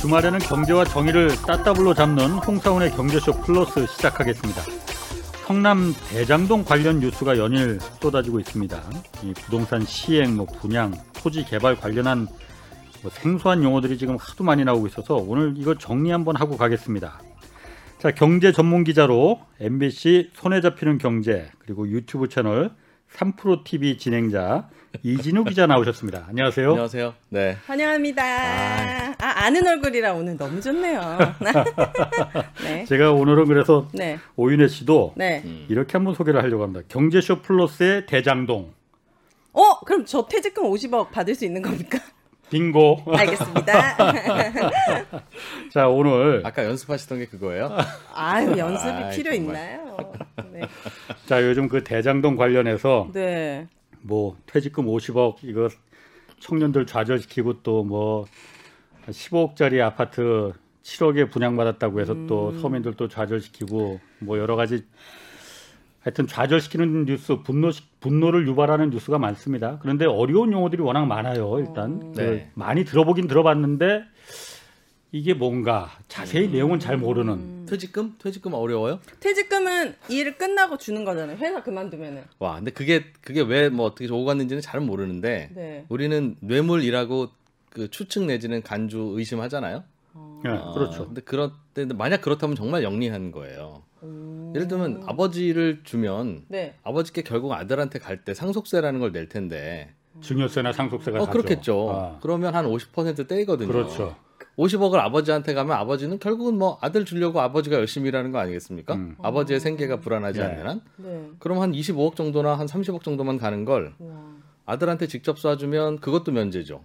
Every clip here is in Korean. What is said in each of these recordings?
주말에는 경제와 정의를 따따블로 잡는 홍사운의 경제쇼 플러스 시작하겠습니다. 성남 대장동 관련 뉴스가 연일 쏟아지고 있습니다. 이 부동산 시행, 뭐 분양, 토지 개발 관련한 뭐 생소한 용어들이 지금 하도 많이 나오고 있어서 오늘 이거 정리 한번 하고 가겠습니다. 자, 경제 전문 기자로 MBC 손에 잡히는 경제 그리고 유튜브 채널 3프로 TV 진행자 이진우 기자 나오셨습니다. 안녕하세요. 안녕하세요. 네. 환영합니다. 아, 아 는 얼굴이라 오늘 너무 좋네요. 네. 제가 오늘은 그래서 네. 오윤혜 씨도 네. 음. 이렇게 한번 소개를 하려고 합니다. 경제쇼 플러스의 대장동. 어, 그럼 저 퇴직금 50억 받을 수 있는 겁니까? 빙고. 알겠습니다. 자, 오늘 아까 연습하시던 게 그거예요? 아유, 연습이 아이, 필요 정말. 있나요? 네. 자, 요즘 그 대장동 관련해서 네. 뭐 퇴직금 50억 이거 청년들 좌절시키고 또 뭐 15억짜리 아파트 7억에 분양받았다고 해서 또 음. 서민들 또 좌절시키고 뭐 여러 가지 하여튼 좌절시키는 뉴스, 분노 분노를 유발하는 뉴스가 많습니다. 그런데 어려운 용어들이 워낙 많아요. 일단 그 네. 많이 들어보긴 들어봤는데 이게 뭔가 자세히 음. 내용은 잘 모르는. 퇴직금? 퇴직금 어려워요? 퇴직금은 일 끝나고 주는 거잖아요. 회사 그만두면은. 와, 근데 그게 그게 왜 뭐 어떻게 오고 갔는지는 잘 모르는데 네. 우리는 뇌물이라고 그 추측 내지는 간주 의심하잖아요. 예, 어, 그렇죠. 근데 그렇 근데 만약 그렇다면 정말 영리한 거예요. 음. 예를 들면 아버지를 주면 네. 아버지께 결국 아들한테 갈 때 상속세라는 걸 낼 텐데. 증여세나 상속세가 어 가죠. 그렇겠죠. 아, 그러면 한 50% 떼이거든요. 그렇죠. 50억을 아버지한테 가면 아버지는 결국은 뭐 아들 주려고 아버지가 열심히 일하는 거 아니겠습니까? 음. 아버지의 생계가 불안하지 네. 않는 한. 네. 그럼 한 25억 정도나 한 30억 정도만 가는 걸 와. 아들한테 직접 쏴주면 그것도 면제죠.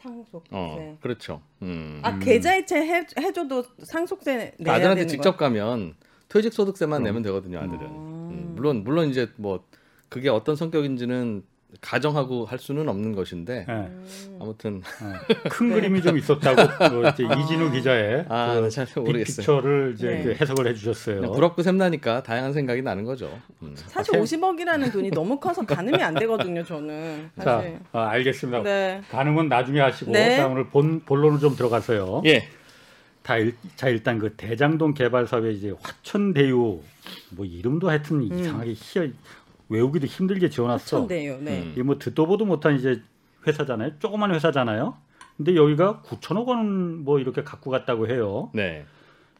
상속. 어, 네. 그렇죠. 음. 아, 계좌이체 해, 해줘도 상속세 내야 그러니까 아들한테 직접 거야? 가면 퇴직 소득세만 내면 되거든요, 아들은. 음, 물론 물론 이제 뭐 그게 어떤 성격인지는 가정하고 할 수는 없는 것인데 예. 음. 아무튼 어, 큰 그림이 좀 있었다고 그 이제 이진우 기자의 아, 그잘 모르겠어요. 빅피처를 이제 네. 그 해석을 해주셨어요. 부럽고 샘나니까 다양한 생각이 나는 거죠. 음. 사실 50억이라는 돈이 너무 커서 가늠이 안 되거든요, 저는. 자, 사실. 아, 알겠습니다. 네. 가능은 나중에 하시고 네. 자, 오늘 본 본론을 좀 들어가서요. 예. 다 일, 자 일단 그 대장동 개발 사업에 이제 화천대유 뭐 이름도 하여튼 이상하게 희열 외우기도 힘들게 지어놨어. 천대요. 네. 음. 이게 뭐 듣도 보도 못한 이제 회사잖아요. 조그만 회사잖아요. 근데 여기가 9천억 원 뭐 이렇게 갖고 갔다고 해요. 네.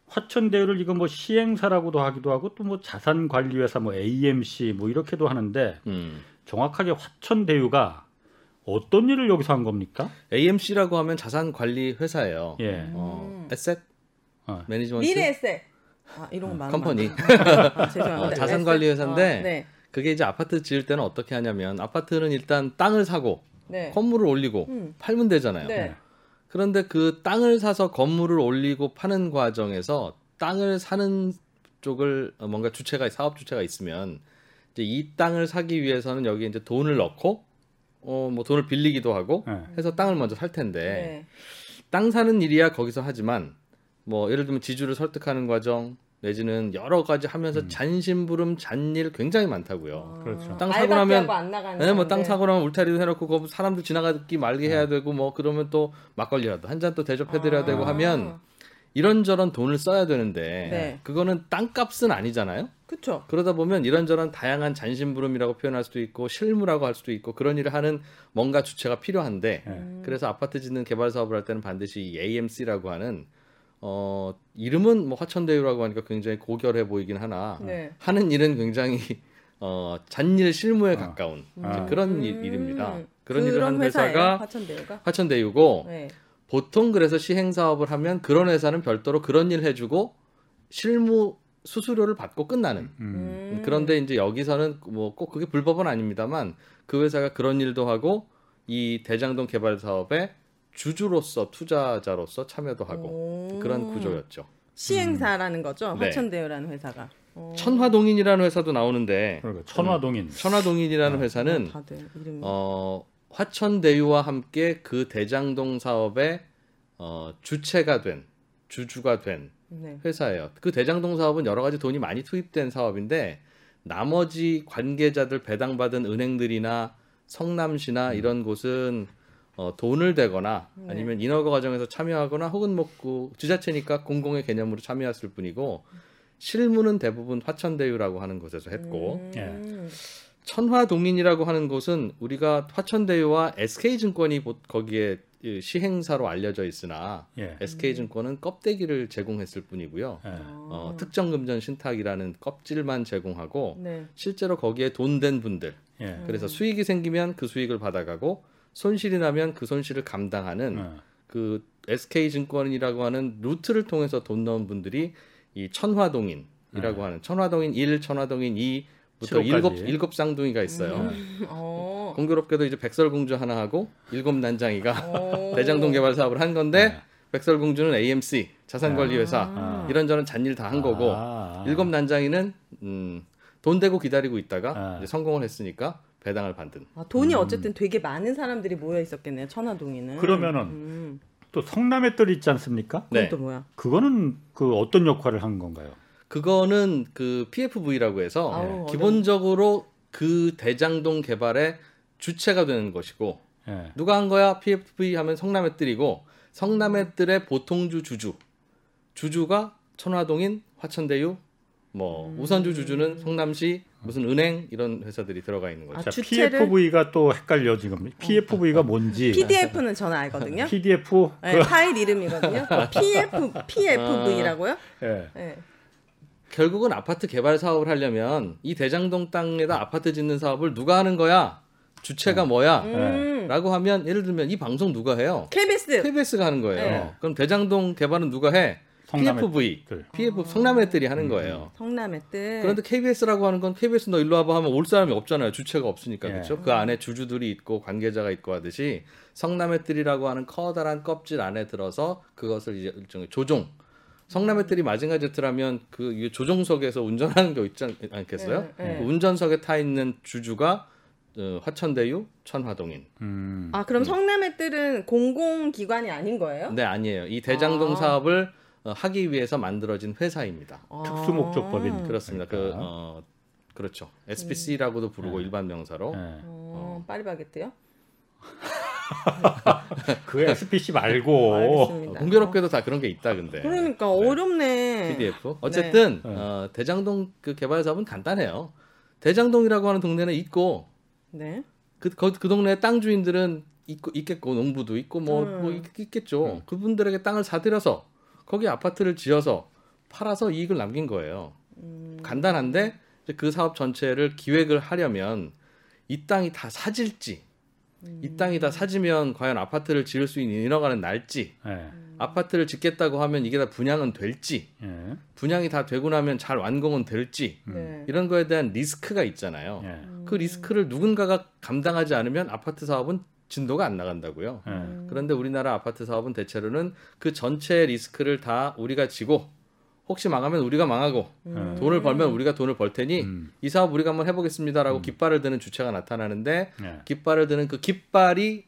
화천대유를 이거 뭐 시행사라고도 하기도 하고 또 뭐 자산관리회사 뭐 AMC 뭐 이렇게도 하는데 음. 정확하게 화천대유가 어떤 일을 여기서 한 겁니까? AMC라고 하면 자산 관리 회사예요. 예. 어, 에셋 어. 매니지먼트 미래 에셋. 아, 이런 거 말하면 컴퍼니. 아, 죄송합니다. 어, 자산 관리 회사인데 아, 네. 그게 이제 아파트 지을 때는 어떻게 하냐면 아파트는 일단 땅을 사고 네. 건물을 올리고 음. 팔면 되잖아요. 네. 그런데 그 땅을 사서 건물을 올리고 파는 과정에서 땅을 사는 쪽을 어, 뭔가 주체가 사업 주체가 있으면 이제 이 땅을 사기 위해서는 여기 이제 돈을 넣고 어 뭐 돈을 빌리기도 하고 예. 해서 땅을 먼저 살 텐데 네. 땅 사는 일이야 거기서 하지만 뭐 예를 들면 지주를 설득하는 과정 내지는 여러 가지 하면서 잔심부름 잔일 굉장히 많다고요. 그렇죠. 땅 사고 나면 네, 뭐땅 사람들. 사고 나면 울타리도 해놓고 그 사람들 지나가기 말게 네. 해야 되고 뭐 그러면 또 막걸리라도 한 잔 또 대접해드려야 아. 되고 하면 이런저런 돈을 써야 되는데 네. 그거는 땅값은 아니잖아요. 그쵸. 그러다 보면 이런저런 다양한 잔심부름이라고 표현할 수도 있고 실무라고 할 수도 있고 그런 일을 하는 뭔가 주체가 필요한데 네. 그래서 아파트 짓는 개발 사업을 할 때는 반드시 이 AMC라고 하는 어 이름은 뭐 화천대유라고 하니까 굉장히 고결해 보이긴 하나 네. 하는 일은 굉장히 어 잔일 실무에 가까운 아. 이제 그런 일, 일입니다. 음, 그런 일을 한 회사예요, 회사가 화천대유가. 화천대유고 네. 보통 그래서 시행 사업을 하면 그런 회사는 별도로 그런 일 해주고 실무 수수료를 받고 끝나는. 음. 음. 그런데 이제 여기서는 뭐 꼭 그게 불법은 아닙니다만 그 회사가 그런 일도 하고 이 대장동 개발 사업에 주주로서 투자자로서 참여도 하고 오. 그런 구조였죠. 시행사라는 거죠. 네. 화천대유라는 회사가. 어. 천화동인이라는 회사도 나오는데 그러니까 천화동인. 천화동인이라는 회사는 어, 다들 이름이. 어, 화천대유와 함께 그 대장동 사업의 어, 주체가 된 주주가 된 네. 회사예요. 그 대장동 사업은 여러 가지 돈이 많이 투입된 사업인데 나머지 관계자들 배당받은 은행들이나 성남시나 이런 곳은 어, 돈을 대거나 네. 아니면 인허가 과정에서 참여하거나 혹은 뭐그 지자체니까 공공의 개념으로 참여했을 뿐이고 실무는 대부분 화천대유라고 하는 곳에서 했고 음. 천화동인이라고 하는 곳은 우리가 화천대유와 SK증권이 보- 거기에 이 시행사로 알려져 있으나 예. SK증권은 껍데기를 제공했을 뿐이고요. 예. 어, 특정금전 신탁이라는 껍질만 제공하고 네. 실제로 거기에 돈 된 분들 예. 그래서 수익이 생기면 그 수익을 받아가고 손실이 나면 그 손실을 감당하는 어. 그 SK증권이라고 하는 루트를 통해서 돈 넣은 분들이 이 천화동인이라고 네. 하는 천화동인 1, 천화동인 2 부터. 일곱 일곱 쌍둥이가 있어요. 음. 어. 공교롭게도 이제 백설공주 하나 하고 일곱 난장이가 어. 대장동 개발 사업을 한 건데 네. 백설공주는 AMC 자산관리회사 아. 이런저런 잔일 다 한 거고 아. 일곱 난장이는 음, 돈 대고 기다리고 있다가 아. 이제 성공을 했으니까 배당을 받은. 아, 돈이 어쨌든 되게 많은 사람들이 모여 있었겠네요. 천화동에는. 그러면은 음. 또 성남의 뜰 있지 않습니까? 그건 네. 또 뭐야? 그거는 그 어떤 역할을 한 건가요? 그거는 그 PFV라고 해서 아우, 어려워. 기본적으로 그 대장동 개발의 주체가 되는 것이고 예. 누가 한 거야? PFV 하면 성남의 뜰이고 성남의 뜰의 보통주 주주 주주가 천화동인 화천대유 뭐 음. 우선주 주주는 성남시 무슨 은행 이런 회사들이 들어가 있는 거죠. 아, 자, 주체를- PFV가 또 헷갈려 지금. PFV가 뭔지. PDF는 저는 알거든요. PDF. 네, 파일 이름이거든요. PF PFV라고요? 예. 네. 결국은 아파트 개발 사업을 하려면 이 대장동 땅에다 아파트 짓는 사업을 누가 하는 거야? 주체가 뭐야? 음. 라고 하면 예를 들면 이 방송 누가 해요? KBS. KBS가 하는 거예요. 네. 그럼 대장동 개발은 누가 해? PFV, 뜰. PF 성남의들이 하는 거예요. 성남의 뜻. 그런데 KBS라고 하는 건 KBS 너 일로 와봐 하면 올 사람이 없잖아요. 주체가 없으니까 예. 그렇죠. 그 안에 주주들이 있고 관계자가 있고 하듯이 성남의 뜰이라고 하는 커다란 껍질 안에 들어서 그것을 이제 일종의 조종. 성남의 뜰이 마징가 제트라면 그 조종석에서 운전하는 게 있지 않- 않겠어요? 예, 예. 그 운전석에 타 있는 주주가 어, 화천대유, 천화동인. 음. 아 그럼 성남의 뜰은 공공기관이 아닌 거예요? 네 아니에요. 이 대장동 아. 사업을 어, 하기 위해서 만들어진 회사입니다. 아. 특수 목적법인 그렇습니다. 그 그러니까. 어, 그렇죠. SPC라고도 부르고 일반 명사로. 예. 어, 파리바게뜨요? 그 SPC 말고. 알겠습니다. 공교롭게도 다 그런 게 있다 근데. 그러니까 어렵네. PDF. 어쨌든 네. 어, 대장동 그 개발 사업은 간단해요. 대장동이라고 하는 동네는 있고 네. 그, 거- 그 동네 땅 주인들은 있고, 있겠고 농부도 있고 뭐, 음. 뭐 있- 있겠죠. 그분들에게 땅을 사들여서 거기 아파트를 지어서 팔아서 이익을 남긴 거예요. 음. 간단한데 그 사업 전체를 기획을 하려면 이 땅이 다 사질지 이 땅이 다 사지면 과연 아파트를 지을 수 있는 인허가는 날지 예. 아파트를 짓겠다고 하면 이게 다 분양은 될지 예. 분양이 다 되고 나면 잘 완공은 될지 네. 이런 거에 대한 리스크가 있잖아요. 예. 그 리스크를 누군가가 감당하지 않으면 아파트 사업은 진도가 안 나간다고요. 예. 그런데 우리나라 아파트 사업은 대체로는 그 전체 리스크를 다 우리가 지고 혹시 망하면 우리가 망하고 음. 돈을 벌면 우리가 돈을 벌 테니 음. 이 사업 우리가 한번 해보겠습니다라고 깃발을 드는 주체가 나타나는데 예. 깃발을 드는 그 깃발이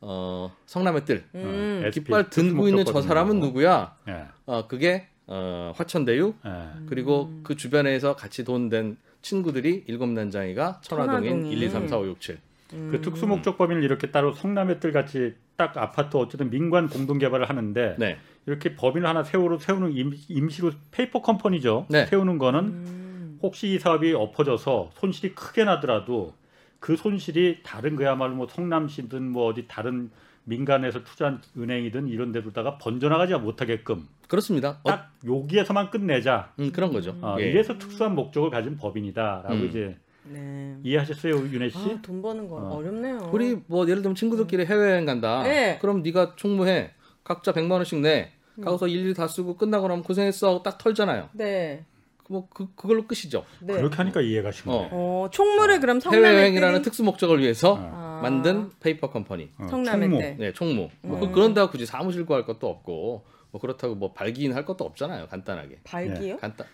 어, 성남의 뜰. 음. SP 깃발 들고 있는 저 사람은 목적법인 누구야? 거고. 예. 어, 그게 어, 화천대유 예. 그리고 그 주변에서 같이 돈 된 친구들이 일곱 난장이가 천화동인 천화동인. 1, 2, 3, 4, 5, 6, 7. 그 특수 목적 법인을 이렇게 따로 성남의 뜰 같이 딱 아파트 어쨌든 민관 공동 개발을 하는데 네. 이렇게 법인을 하나 세우로 세우는 임, 임시로 페이퍼 컴퍼니죠. 네. 세우는 거는 음. 혹시 이 사업이 엎어져서 손실이 크게 나더라도 그 손실이 다른 그야말로 뭐 성남시든 뭐 어디 다른 민간에서 투자한 은행이든 이런 데로다가 번져나가지 못하게끔 그렇습니다. 어, 딱 여기에서만 끝내자. 음, 그런 거죠. 어, 예. 이래서 특수한 목적을 가진 법인이다라고 음. 이제 네. 이해하셨어요, 윤혜 씨? 아, 돈 버는 건 어. 어. 렵네요 우리 뭐 예를 들면 친구들끼리 해외여행 간다. 네. 그럼 네가 총무해. 각자 100만 원씩 내. 가서 일일이 다 쓰고 끝나고 나면 고생했어. 딱 털잖아요. 네. 뭐 그, 그걸로 끝이죠. 네. 그렇게 하니까 이해가 쉽네. 어. 어, 총무를 그럼 성남의 해외여행이라는 특수 목적을 위해서 아. 만든 페이퍼 컴퍼니. 어, 성남의 총무. 뜰. 네, 총무. 뭐 음. 그- 그런다고 굳이 사무실 구할 것도 없고 뭐 그렇다고 뭐 발기인 할 것도 없잖아요. 간단하게. 발기요? 간단.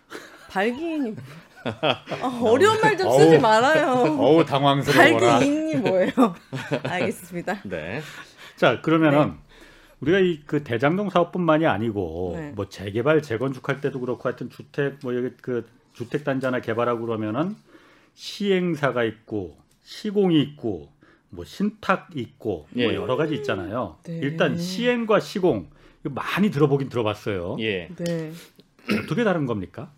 발기인이 아, 어려운 말 좀 쓰지 어우. 말아요. 어우 당황스러워라. 발기인이 뭐예요? 알겠습니다. 네. 자 그러면은 우리가 이 그 대장동 사업뿐만이 아니고 네. 뭐 재개발 재건축할 때도 그렇고 하여튼 주택 뭐 여기 그 주택 단지 하나 개발하고 그러면은 시행사가 있고 시공이 있고 뭐 신탁 있고 예. 뭐 여러 가지 있잖아요. 네. 일단 시행과 시공 이거 많이 들어보긴 들어봤어요. 예. 네. 어떻게 다른 겁니까?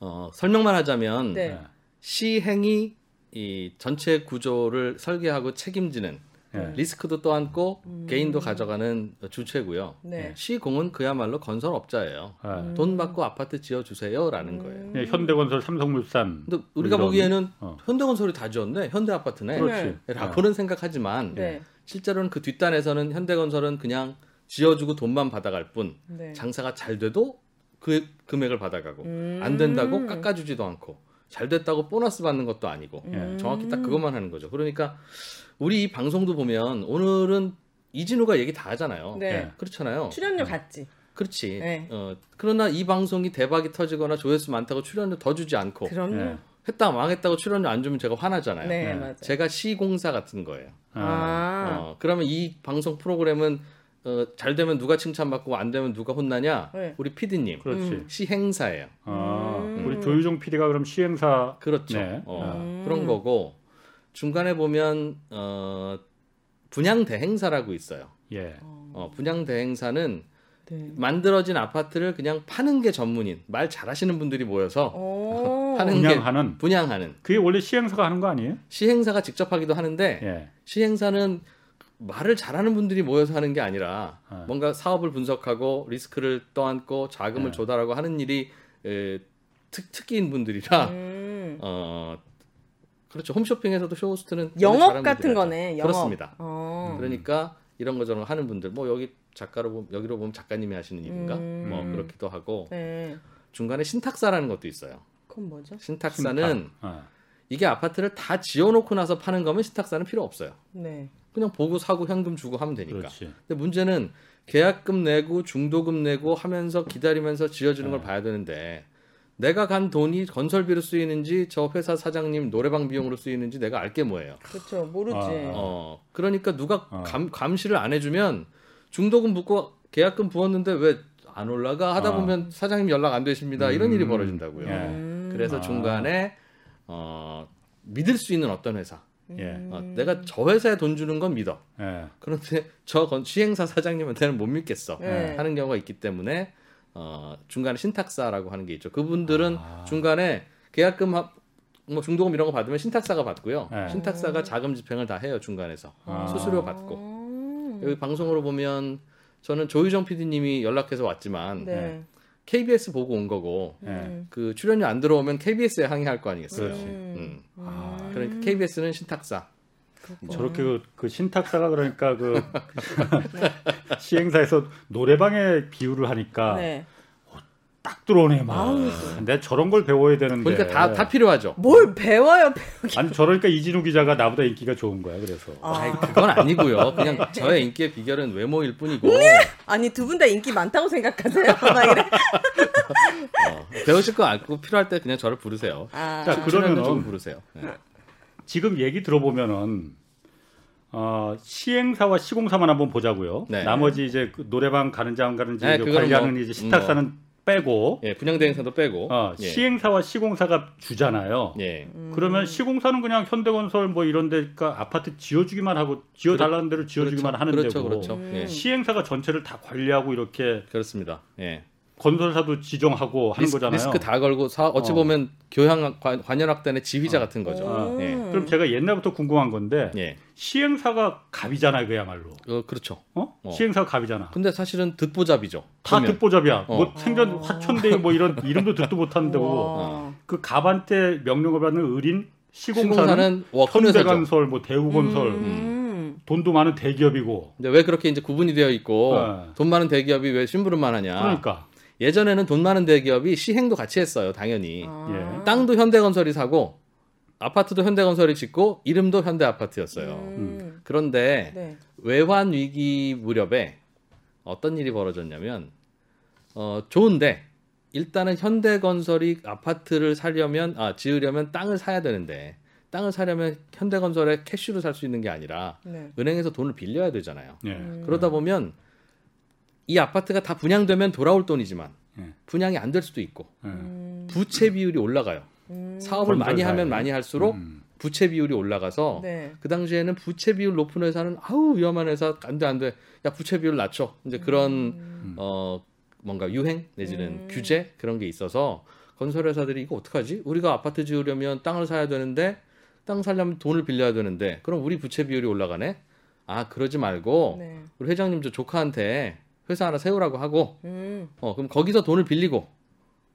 어, 설명만 하자면 네. 예. 시행이 이 전체 구조를 설계하고 책임지는 예. 리스크도 떠안고 개인도 가져가는 주체고요. 네. 시공은 그야말로 건설업자예요. 예. 돈 받고 아파트 지어 주세요라는 거예요. 예, 현대건설, 삼성물산. 근데 우리가 이런, 보기에는 어. 현대건설이 다 지었네, 현대아파트네. 그렇지. 라고는 생각하지만 네. 실제로는 그 뒷단에서는 현대건설은 그냥 지어주고 돈만 받아갈 뿐 네. 장사가 잘 돼도 그 금액을 받아가고 음. 안 된다고 깎아주지도 않고 잘 됐다고 보너스 받는 것도 아니고 예. 정확히 딱 그것만 하는 거죠. 그러니까 우리 이 방송도 보면 오늘은 이진우가 얘기 다 하잖아요. 네. 예. 그렇잖아요. 출연료 같지. 그렇지. 네. 어, 그러나 이 방송이 대박이 터지거나 조회수 많다고 출연료 더 주지 않고 그럼요. 예. 했다 망했다고 출연료 안 주면 제가 화나잖아요. 네, 네. 맞아요. 제가 시공사 같은 거예요. 아. 아. 어, 그러면 이 방송 프로그램은 어, 잘 되면 누가 칭찬받고 안 되면 누가 혼나냐? 네. 우리 PD님. 그렇지. 시행사예요. 아, 음. 우리 조유종 PD가 그럼 시행사 그렇죠. 네. 어, 음. 그런 거고 중간에 보면 어, 분양 대행사라고 있어요. 예. 어, 분양 대행사는 네. 만들어진 아파트를 그냥 파는 게 전문인 말 잘하시는 분들이 모여서 오. 하는 게 분양하는 분양하는 그게 원래 시행사가 하는 거 아니에요? 시행사가 직접 하기도 하는데 예. 시행사는 말을 잘하는 분들이 모여서 하는 게 아니라 네. 뭔가 사업을 분석하고 리스크를 떠안고 자금을 네. 조달하고 하는 일이 에, 특, 특기인 분들이라 음. 어 그렇죠 홈쇼핑에서도 쇼호스트는 영업 같은 거네. 영업. 그렇습니다. 어. 그러니까 이런 거 저런 거 하는 분들 뭐 여기 작가로 보면 여기로 보면 작가님이 하시는 일인가 음. 뭐 그렇기도 하고 네. 중간에 신탁사라는 것도 있어요. 그건 뭐죠? 신탁사는 신탁. 어. 이게 아파트를 다 지어놓고 나서 파는 거면 신탁사는 필요 없어요. 네. 그냥 보고 사고 현금 주고 하면 되니까. 그렇지. 근데 문제는 계약금 내고 중도금 내고 하면서 기다리면서 지어주는 걸 네. 봐야 되는데 내가 간 돈이 건설비로 쓰이는지 저 회사 사장님 노래방 비용으로 쓰이는지 내가 알게 뭐예요. 그렇죠. 모르지. 아. 어 그러니까 누가 어. 감, 감시를 안 해주면 중도금 붓고 계약금 부었는데 왜 안 올라가 하다 어. 보면 사장님 연락 안 되십니다 이런 일이 음. 벌어진다고요. 예. 음. 그래서 아. 중간에 어, 믿을 수 있는 어떤 회사 예. 어, 내가 저 회사에 돈 주는 건 믿어. 예. 그런데 저 건- 시행사 사장님한테는 못 믿겠어 네. 하는 경우가 있기 때문에 어, 중간에 신탁사라고 하는 게 있죠. 그분들은 아. 중간에 계약금 하- 뭐 중도금 이런 거 받으면 신탁사가 받고요. 네. 신탁사가 자금 집행을 다 해요 중간에서 아. 수수료 받고 음. 여기 방송으로 보면 저는 조유정 PD님이 연락해서 왔지만 네. KBS 보고 온 거고 예. 음. 그 출연료 안 들어오면 KBS에 항의할 거 아니겠어요. 그렇지. 음. 아. 그러니까 KBS는 신탁사. 저렇게 그, 그 신탁사가 그러니까 그 시행사에서 노래방에 비유를 하니까 네. 딱 들어오네 막. 아우, 근데 저런 걸 배워야 되는데. 그러니까 다, 다 필요하죠. 뭘 배워요? 배우기. 아니 저러니까 이진우 기자가 나보다 인기가 좋은 거야. 그래서. 아이, 그건 아니고요. 그냥 저의 인기의 비결은 외모일 뿐이고 아니 두 분 다 인기 많다고 생각하세요? 막 이래. 어, 배우실 거 알고 필요할 때 그냥 저를 부르세요. 아. 자, 그- 출연료 조금 부르세요. 네. 지금 얘기 들어보면은 어, 시행사와 시공사만 한번 보자고요. 네. 나머지 이제 그 노래방 가는지 안 가는지 네, 이제 그거는 관리하는 뭐, 이제 신탁사는 빼고 예, 분양대행사도 빼고. 어, 예. 시행사와 시공사가 주잖아요. 예. 음. 그러면 시공사는 그냥 현대건설 뭐 이런 데니까 아파트 지어주기만 하고 지어달라는 대로 지어주기만 그렇죠. 하는 그렇죠, 데고 그렇죠. 음. 예. 시행사가 전체를 다 관리하고 이렇게 그렇습니다. 예. 건설사도 지정하고 하는 리스, 거잖아요. 리스크 다 걸고 사, 어찌 어. 보면 교향 관- 관현악단의 지휘자 같은 거죠. 오. 예. 그럼 제가 옛날부터 궁금한 건데 예. 시행사가 갑이잖아요, 그야말로. 어, 그렇죠. 어? 어. 시행사가 갑이잖아. 근데 사실은 듣보잡이죠. 다 보면. 듣보잡이야. 어. 뭐 생전 화천대 뭐 이런 이름도 듣도 못하는 데고 와. 그 갑한테 명령을 받는 을인 시공사는, 시공사는. 현대건설, 뭐 대우건설 음. 돈도 많은 대기업이고. 근데 왜 그렇게 이제 구분이 되어 있고 네. 돈 많은 대기업이 왜 심부름만 하냐? 그러니까 예전에는 돈 많은 대기업이 시행도 같이 했어요, 당연히. 아. 땅도 현대건설이 사고 아파트도 현대건설이 짓고 이름도 현대아파트였어요. 음. 그런데 네. 외환 위기 무렵에 어떤 일이 벌어졌냐면 어, 좋은데 일단은 현대건설이 아파트를 사려면 아 지으려면 땅을 사야 되는데 땅을 사려면 현대건설에 캐시로 살 수 있는 게 아니라 네. 은행에서 돈을 빌려야 되잖아요. 예. 음. 그러다 보면 이 아파트가 다 분양되면 돌아올 돈이지만 예. 분양이 안 될 수도 있고 예. 음. 부채 비율이 올라가요. 음. 사업을 많이. 하면 많이 할수록 음. 부채 비율이 올라가서 네. 그 당시에는 부채 비율 높은 회사는 아우 위험한 회사 안돼 안돼 야 부채 비율 낮춰 이제 그런 음. 어 뭔가 유행 내지는 음. 규제 그런 게 있어서 건설 회사들이 이거 어떡하지 우리가 아파트 지으려면 땅을 사야 되는데 땅 살려면 돈을 빌려야 되는데 그럼 우리 부채 비율이 올라가네 아 그러지 말고 네. 우리 회장님 저 조카한테 회사 하나 세우라고 하고 음. 어 그럼 거기서 돈을 빌리고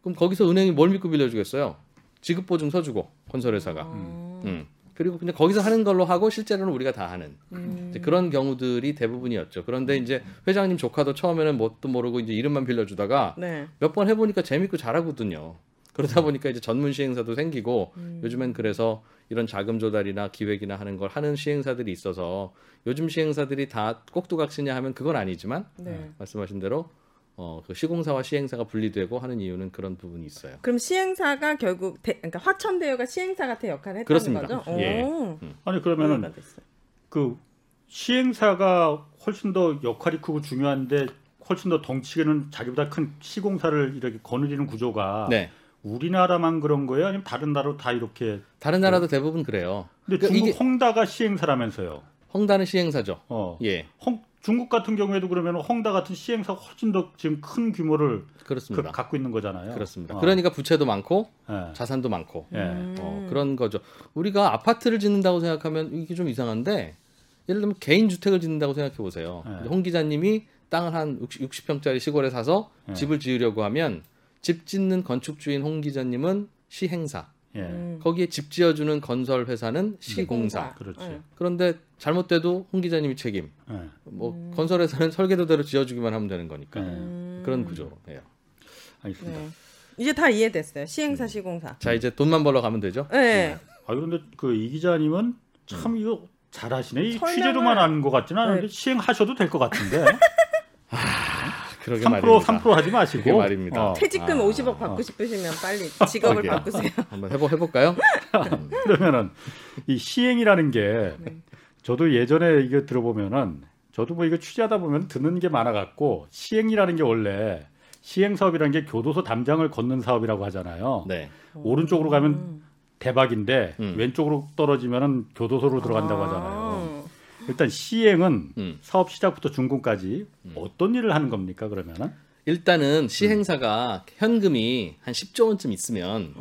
그럼 거기서 은행이 뭘 믿고 빌려주겠어요 지급 보증 서주고 건설 회사가 어. 음. 그리고 그냥 거기서 하는 걸로 하고 실제로는 우리가 다 하는 음. 이제 그런 경우들이 대부분이었죠. 그런데 이제 회장님 조카도 처음에는 뭣도 모르고 이제 이름만 빌려주다가 네. 몇번 해보니까 재밌고 잘하거든요. 그러다 보니까 이제 전문 시행사도 생기고 음. 요즘엔 그래서 이런 자금 조달이나 기획이나 하는 걸 하는 시행사들이 있어서 요즘 시행사들이 다 꼭두각시냐 하면 그건 아니지만 네. 말씀하신 대로 어, 그 시공사와 시행사가 분리되고 하는 이유는 그런 부분이 있어요. 그럼 시행사가 결국 대, 그러니까 화천대유가 시행사 같은 역할을 했다는 그렇습니다. 거죠? 예. 오. 아니 그러면은 됐어요. 그 시행사가 훨씬 더 역할이 크고 중요한데 훨씬 더 덩치에는 자기보다 큰 시공사를 이렇게 거느리는 구조가 네. 우리나라만 그런 거예요? 아니면 다른 나라도 다 이렇게? 다른 나라도 대부분 그래요. 근데 그러니까 중국 이게- 헝다가 시행사라면서요? 헝다는 시행사죠. 어. 예, 헝, 중국 같은 경우에도 그러면 헝다 같은 시행사가 훨씬 더 지금 큰 규모를 그, 그렇습니다. 갖고 있는 거잖아요. 그렇습니다. 어. 그러니까 부채도 많고 예. 자산도 많고 예. 음. 어, 그런 거죠. 우리가 아파트를 짓는다고 생각하면 이게 좀 이상한데 예를 들면 개인 주택을 짓는다고 생각해 보세요. 네. 홍 기자님이 땅을 한 60, 평짜리 시골에 사서 네. 집을 지으려고 하면 집 짓는 건축주인 홍 기자님은 시행사, 예. 음. 거기에 집 지어주는 건설 회사는 시공사. 그렇지. 네. 그런데 잘못돼도 홍 기자님이 책임. 예. 뭐 건설 회사는 설계도대로 지어주기만 하면 되는 거니까 예. 음. 그런 구조예요. 알겠습니다. 네. 이제 다 이해됐어요. 음. 시행사, 시공사. 자 이제 돈만 벌러 가면 되죠. 네. 아 그런데 그 이 기자님은 참 이거 잘하시네. 이 설명을- 취재로만 아는 것 같지는 않은데 네. 시행하셔도 될 것 같은데. 그러게 3% 말입니다. 3% 하지 마시고. 그게 말입니다. 어, 퇴직금 아. 50억 받고 싶으시면 빨리 직업을 그러게요. 바꾸세요. 한번 해보 해볼까요? 그러면은 이 시행이라는 게 네. 저도 예전에 이거 들어보면은 저도 뭐 이거 취재하다 보면 듣는 게 많아갖고 시행이라는 게 원래 시행 사업이라는 게 교도소 담장을 걷는 사업이라고 하잖아요. 네. 오른쪽으로 가면 대박인데 음. 왼쪽으로 떨어지면은 교도소로 들어간다고 아. 하잖아요. 일단 시행은 음. 사업 시작부터 준공까지 어떤 일을 하는 겁니까 그러면은? 일단은 시행사가 현금이 한 10조 원쯤 있으면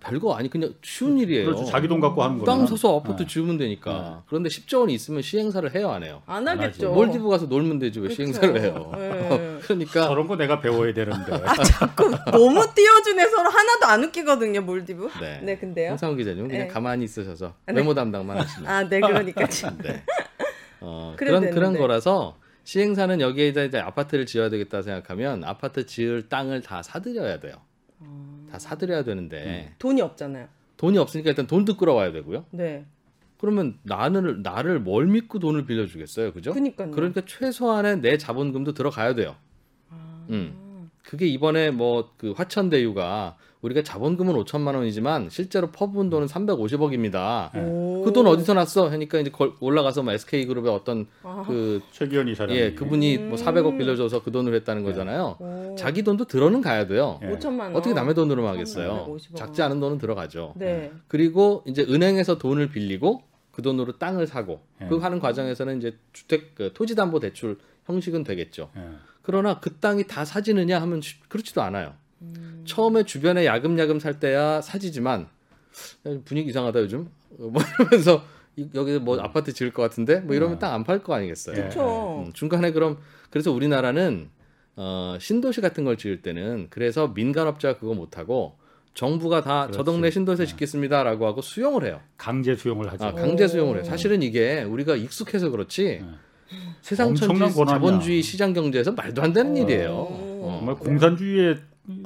별거 아니 그냥 쉬운 일이에요. 그렇죠. 자기 돈 갖고 하는 거는. 땅 사서 아파트 네. 지으면 되니까. 그런데 10조 원이 있으면 시행사를 해요, 안 해요? 안 하겠죠. 몰디브 가서 놀면 되지 왜 그쵸. 시행사를 해요? 네. 그러니까 저런 거 내가 배워야 되는데. 아 자꾸 너무 띄워주네 서로 하나도 안 웃기거든요 몰디브. 네. 네 근데요. 홍상훈 기자님 그냥 네. 가만히 있으셔서 네. 메모 담당만 하시면. 아 네 그러니까 네. 어, 그런 그런 되는데. 거라서 시행사는 여기에다 이제 아파트를 지어야 되겠다 생각하면 아파트 지을 땅을 다 사들여야 돼요. 어. 다 사들여야 되는데 돈이 없잖아요. 돈이 없으니까 일단 돈도 끌어와야 되고요. 네. 그러면 나는 나를 뭘 믿고 돈을 빌려주겠어요, 그죠? 그니까요. 그러니까 최소한의 내 자본금도 들어가야 돼요. 아. 음. 그게 이번에 뭐 그 화천대유가 우리가 자본금은 5천만 원이지만 실제로 퍼부은 돈은 350억입니다. 오. 그돈 어디서 났어? 하니까 이제 걸- 올라가서 뭐 SK 그룹의 어떤 아. 그 최기현 이사람. 예, 그분이 음. 뭐 400억 빌려줘서 그 돈을 했다는 거잖아요. 오. 자기 돈도 들어는 가야 돼요. 예. 5천만 원. 어떻게 남의 돈으로 하겠어요? 350억. 작지 않은 돈은 들어가죠. 네. 그리고 이제 은행에서 돈을 빌리고 그 돈으로 땅을 사고 예. 그 하는 과정에서는 이제 주택 그 토지담보 대출 형식은 되겠죠. 예. 그러나 그 땅이 다 사지느냐 하면 쉬- 그렇지도 않아요. 음. 처음에 주변에 야금야금 살 때야 사지지만 야, 분위기 이상하다 요즘 어, 뭐 이러면서 이- 여기 뭐 아파트 지을 것 같은데 뭐 이러면 어. 땅안팔 거 아니겠어요. 예. 그렇죠. 음, 중간에 그럼 그래서 우리나라는 어, 신도시 같은 걸 지을 때는 그래서 민간업자가 그거 못 하고 정부가 다 저. 동네 신도시 네. 짓겠습니다라고 하고 수용을 해요. 강제 수용을 하죠. 아, 강제 수용을 해요. 오. 사실은 이게 우리가 익숙해서 그렇지 세상 엄청난 천지. 자본주의 시장 경제에서 말도 안 되는 일이에요. 오. 어. 정말 공산주의에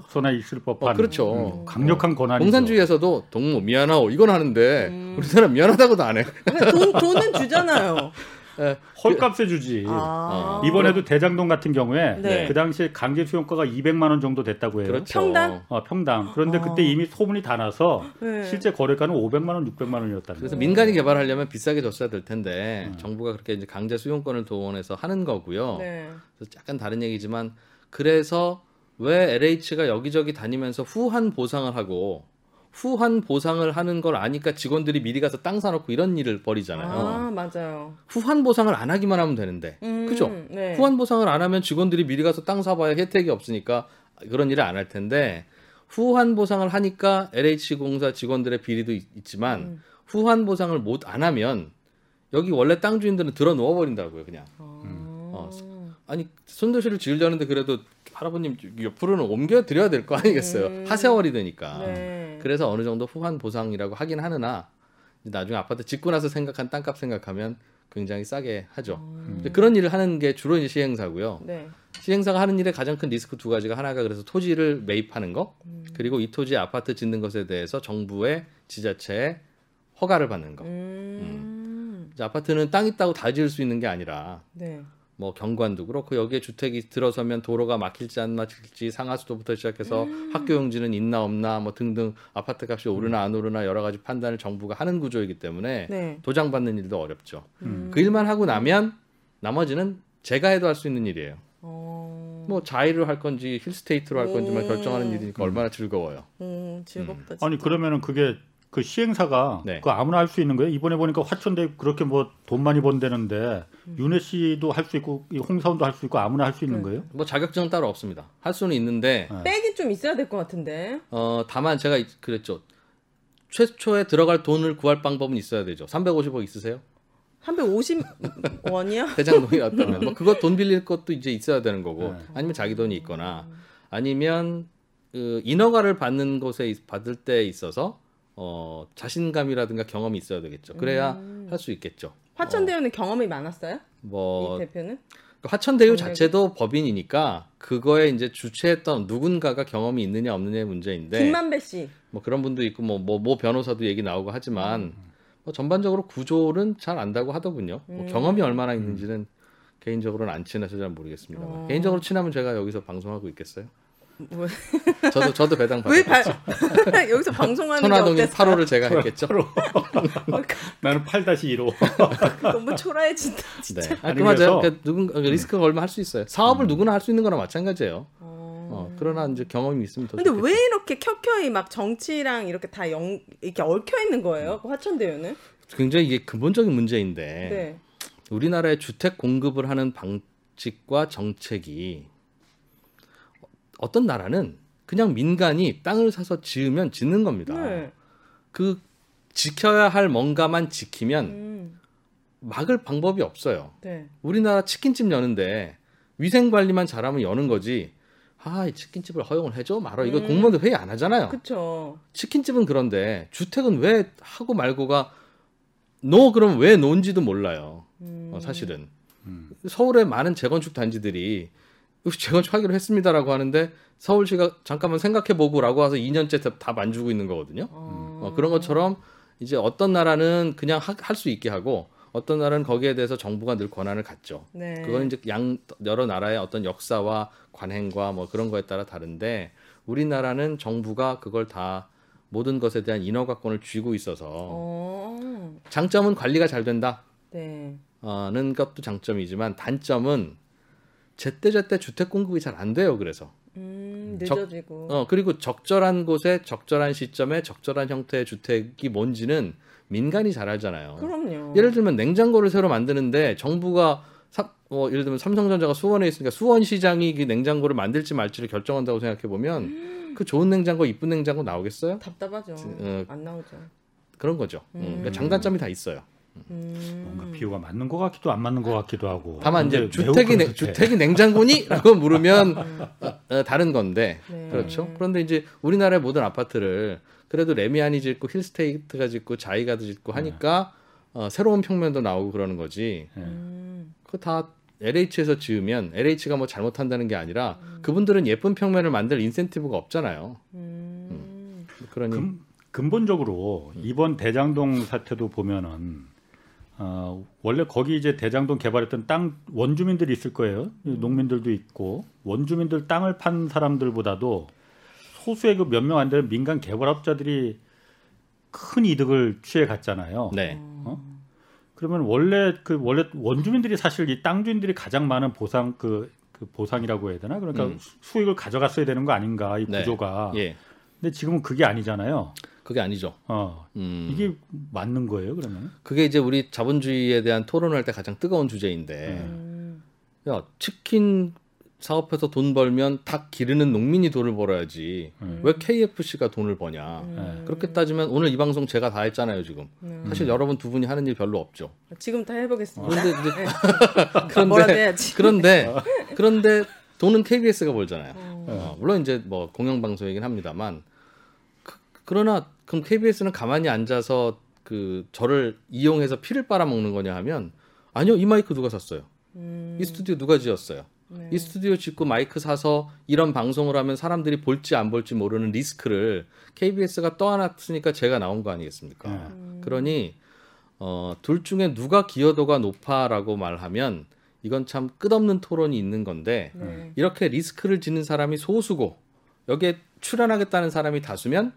서나 있을 법한 어, 그렇죠. 음, 강력한 권한이죠. 공산주의에서도 동무 미안하오 이건 하는데 음. 우리나라 미안하다고도 안 해. 근데 돈 돈은 주잖아요. 예, 헐값에 주지. 아. 이번에도 대장동 같은 경우에 네. 그 당시에 강제 수용가가 200만 원 정도 됐다고 해요. 그렇죠. 평당? 어, 평당. 그런데 아. 그때 이미 소문이 다 나서 네. 실제 거래가는 500만 원, 600만 원이었다는 그래서 거예요. 민간이 개발하려면 비싸게 줬어야 될 텐데 음. 정부가 그렇게 이제 강제 수용권을 동원해서 하는 거고요. 네. 그래서 약간 다른 얘기지만 그래서 왜 LH가 여기저기 다니면서 후한 보상을 하고 후환 보상을 하는 걸 아니까 직원들이 미리 가서 땅 사놓고 이런 일을 벌이잖아요. 아 맞아요. 후환 보상을 안 하기만 하면 되는데, 음, 그죠? 네. 후환 보상을 안 하면 직원들이 미리 가서 땅 사봐야 혜택이 없으니까 그런 일을 안 할 텐데 후환 보상을 하니까 LH 공사 직원들의 비리도 있, 지만 음. 후환 보상을 못 안 하면 여기 원래 땅 주인들은 들어 누워 버린다고요, 그냥. 어. 아니 손도시를 지으려는데 그래도 할아버님 옆으로는 옮겨 드려야 될 거 아니겠어요. 음. 하세월이 되니까. 네. 그래서 어느 정도 후환 보상이라고 하긴 하느나 나중에 아파트 짓고 나서 생각한 땅값 생각하면 굉장히 싸게 하죠. 근데 그런 일을 하는 게 주로 이제 시행사고요. 네. 시행사가 하는 일의 가장 큰 리스크 두 가지가 하나가 그래서 토지를 매입하는 거 그리고 이 토지에 아파트 짓는 것에 대해서 정부의 지자체의 허가를 받는 거. 음. 이제 아파트는 땅 있다고 다 지을 수 있는 게 아니라 네. 뭐 경관도 그렇고 여기에 주택이 들어서면 도로가 막힐지 안 막힐지 상하수도부터 시작해서 음. 학교 용지는 있나 없나 뭐 등등 아파트 값이 음. 오르나 안 오르나 여러 가지 판단을 정부가 하는 구조이기 때문에 네. 도장 받는 일도 어렵죠. 음. 그 일만 하고 나면 나머지는 제가 해도 할 수 있는 일이에요. 어. 뭐 자의로 할 건지 힐스테이트로 할 건지만 음. 결정하는 일이니까 얼마나 즐거워요. 음, 즐겁다. 진짜. 아니 그러면은 그게 그 시행사가 네. 그 아무나 할 수 있는 거예요? 이번에 보니까 화천대 그렇게 뭐 돈 많이 번대는데 음. 윤혜 씨도 할 수 있고 이 홍사원도 할 수 있고 아무나 할 수 있는 네. 거예요? 뭐 자격증은 따로 없습니다. 할 수는 있는데 네. 백이 좀 있어야 될 것 같은데. 어 다만 제가 이- 그랬죠. 최초에 들어갈 돈을 구할 방법은 있어야 되죠. 350억 있으세요? 350원이요? 대장동이 왔다면 뭐 그거 돈 빌릴 것도 이제 있어야 되는 거고 네. 아니면 자기 돈이 있거나 아니면 그 인허가를 받는 곳에 있- 받을 때 있어서 어 자신감이라든가 경험이 있어야 되겠죠. 그래야 음. 할수 있겠죠. 화천대유는 경험이 많았어요? 뭐이 대표는? 화천대유 네. 자체도 법인이니까 그거에 이제 주최했던 누군가가 경험이 있느냐 없느냐의 문제인데 김만배 씨. 뭐 그런 분도 있고 뭐뭐뭐 변호사도 얘기 나오고 하지만 뭐 전반적으로 구조는 잘 안다고 하더군요. 뭐 음. 경험이 얼마나 있는지는 개인적으로는 안 친해서 잘 모르겠습니다. 어. 개인적으로 친하면 제가 여기서 방송하고 있겠어요? 뭐- 저도 저도 배당 왜 받았겠죠. 발, 여기서 방송하는 어땠어? 8호를 제가 했겠죠. 나는 8-1호. 너무 초라해진다. 네. 아, 그 맞아요. 그래서- 그 누군 리스크가 얼마 할 수 있어요. 사업을 누구나 할 수 있는 거나 마찬가지예요. 어. 어, 그러나 이제 경험이 있으면 더 근데 좋겠죠. 왜 이렇게 켜켜이 막 정치랑 이렇게 다 영, 이렇게 얽혀 있는 거예요? 그 화천대유는? 굉장히 이게 근본적인 문제인데 네. 우리나라의 주택 공급을 하는 방식과 정책이 어떤 나라는 그냥 민간이 땅을 사서 지으면 짓는 겁니다. 네. 그 지켜야 할 뭔가만 지키면 음, 막을 방법이 없어요. 네. 우리나라 치킨집 여는데 위생 관리만 잘하면 여는 거지. 아, 이 치킨집을 허용을 해줘 말어. 이거 음. 공무원들 회의 안 하잖아요. 그쵸. 치킨집은 그런데 주택은 왜 하고 말고가 노 그럼 왜 논지도 몰라요. 음. 어, 사실은 음. 서울의 많은 재건축 단지들이 여기 재건축하기로 했습니다라고 하는데 서울시가 잠깐만 생각해보고라고 해서 2년째 다, 다 만주고 있는 거거든요. 어. 어, 그런 것처럼 이제 어떤 나라는 그냥 할 수 있게 하고 어떤 나라는 거기에 대해서 정부가 늘 권한을 갖죠. 네. 그건 이제 양 여러 나라의 어떤 역사와 관행과 뭐 그런 거에 따라 다른데 우리나라는 정부가 그걸 다 모든 것에 대한 인허가권을 쥐고 있어서 어. 장점은 관리가 잘 된다. 네. 는 것도 장점이지만 단점은 제때제때 주택 공급이 잘 안 돼요. 그래서 음, 적- 늦어지고. 어 그리고 적절한 곳에 적절한 시점에 적절한 형태의 주택이 뭔지는 민간이 잘 알잖아요. 그럼요. 예를 들면 냉장고를 새로 만드는데 정부가 사- 어, 예를 들면 삼성전자가 수원에 있으니까 수원시장이 그 냉장고를 만들지 말지를 결정한다고 생각해 보면 그 좋은 냉장고, 이쁜 냉장고 나오겠어요? 답답하죠. 어, 안 나오죠. 그런 거죠. 음, 그러니까 장단점이 다 있어요. 음. 뭔가 비유가 맞는 것 같기도 안 맞는 것 같기도 하고. 다만 이제 주택이 냉. 주택이 냉장고니?라고 물으면 어, 어, 다른 건데 네. 그렇죠. 그런데 이제 우리나라의 모든 아파트를 그래도 레미안이 짓고 힐스테이트가 짓고 자이가도 짓고 하니까 어, 새로운 평면도 나오고 그러는 거지. 예. 음. 그거 다 LH에서 지으면 LH가 뭐 잘못한다는 게 아니라 그분들은 예쁜 평면을 만들 인센티브가 없잖아요. 음. 그러니 근, 근본적으로 이번 대장동 사태도 보면은 어, 원래 거기 이제 대장동 개발했던 땅 원주민들이 있을 거예요. 농민들도 있고 원주민들 땅을 판 사람들보다도 소수의 그 몇 명 안 되는 민간 개발업자들이 큰 이득을 취해 갔잖아요. 네. 그러면 원래 그 원래 원주민들이 사실 이 땅 주인들이 가장 많은 보상 그, 그 보상이라고 해야 되나? 그러니까 음. 수- 수익을 가져갔어야 되는 거 아닌가 이 네. 구조가. 예. 근데 지금은 그게 아니잖아요. 그게 아니죠. 어, 음. 이게 맞는 거예요, 그러면? 그게 이제 우리 자본주의에 대한 토론할 때 가장 뜨거운 주제인데, 음. 야 치킨 사업해서 돈 벌면 닭 기르는 농민이 돈을 벌어야지. 음. 왜 KFC가 돈을 버냐? 음. 그렇게 따지면 오늘 이 방송 제가 다 했잖아요 지금. 음. 사실 여러분 두 분이 하는 일 별로 없죠. 지금 다 해보겠습니다. 그런데 이제 네. 그런데. 그런데 그런데 돈은 KBS가 벌잖아요. 어. 어, 물론 이제 뭐 공영방송이긴 합니다만 그, 그러나 그럼 KBS는 가만히 앉아서 그 저를 이용해서 피를 빨아먹는 거냐 하면 아니요 이 마이크 누가 샀어요? 음. 이 스튜디오 누가 지었어요? 네. 이 스튜디오 짓고 마이크 사서 이런 방송을 하면 사람들이 볼지 안 볼지 모르는 리스크를 KBS가 떠안았으니까 제가 나온 거 아니겠습니까? 네. 음. 그러니 어, 둘 중에 누가 기여도가 높아라고 말하면 이건 참 끝없는 토론이 있는 건데 네. 이렇게 리스크를 지는 사람이 소수고 여기에 출연하겠다는 사람이 다수면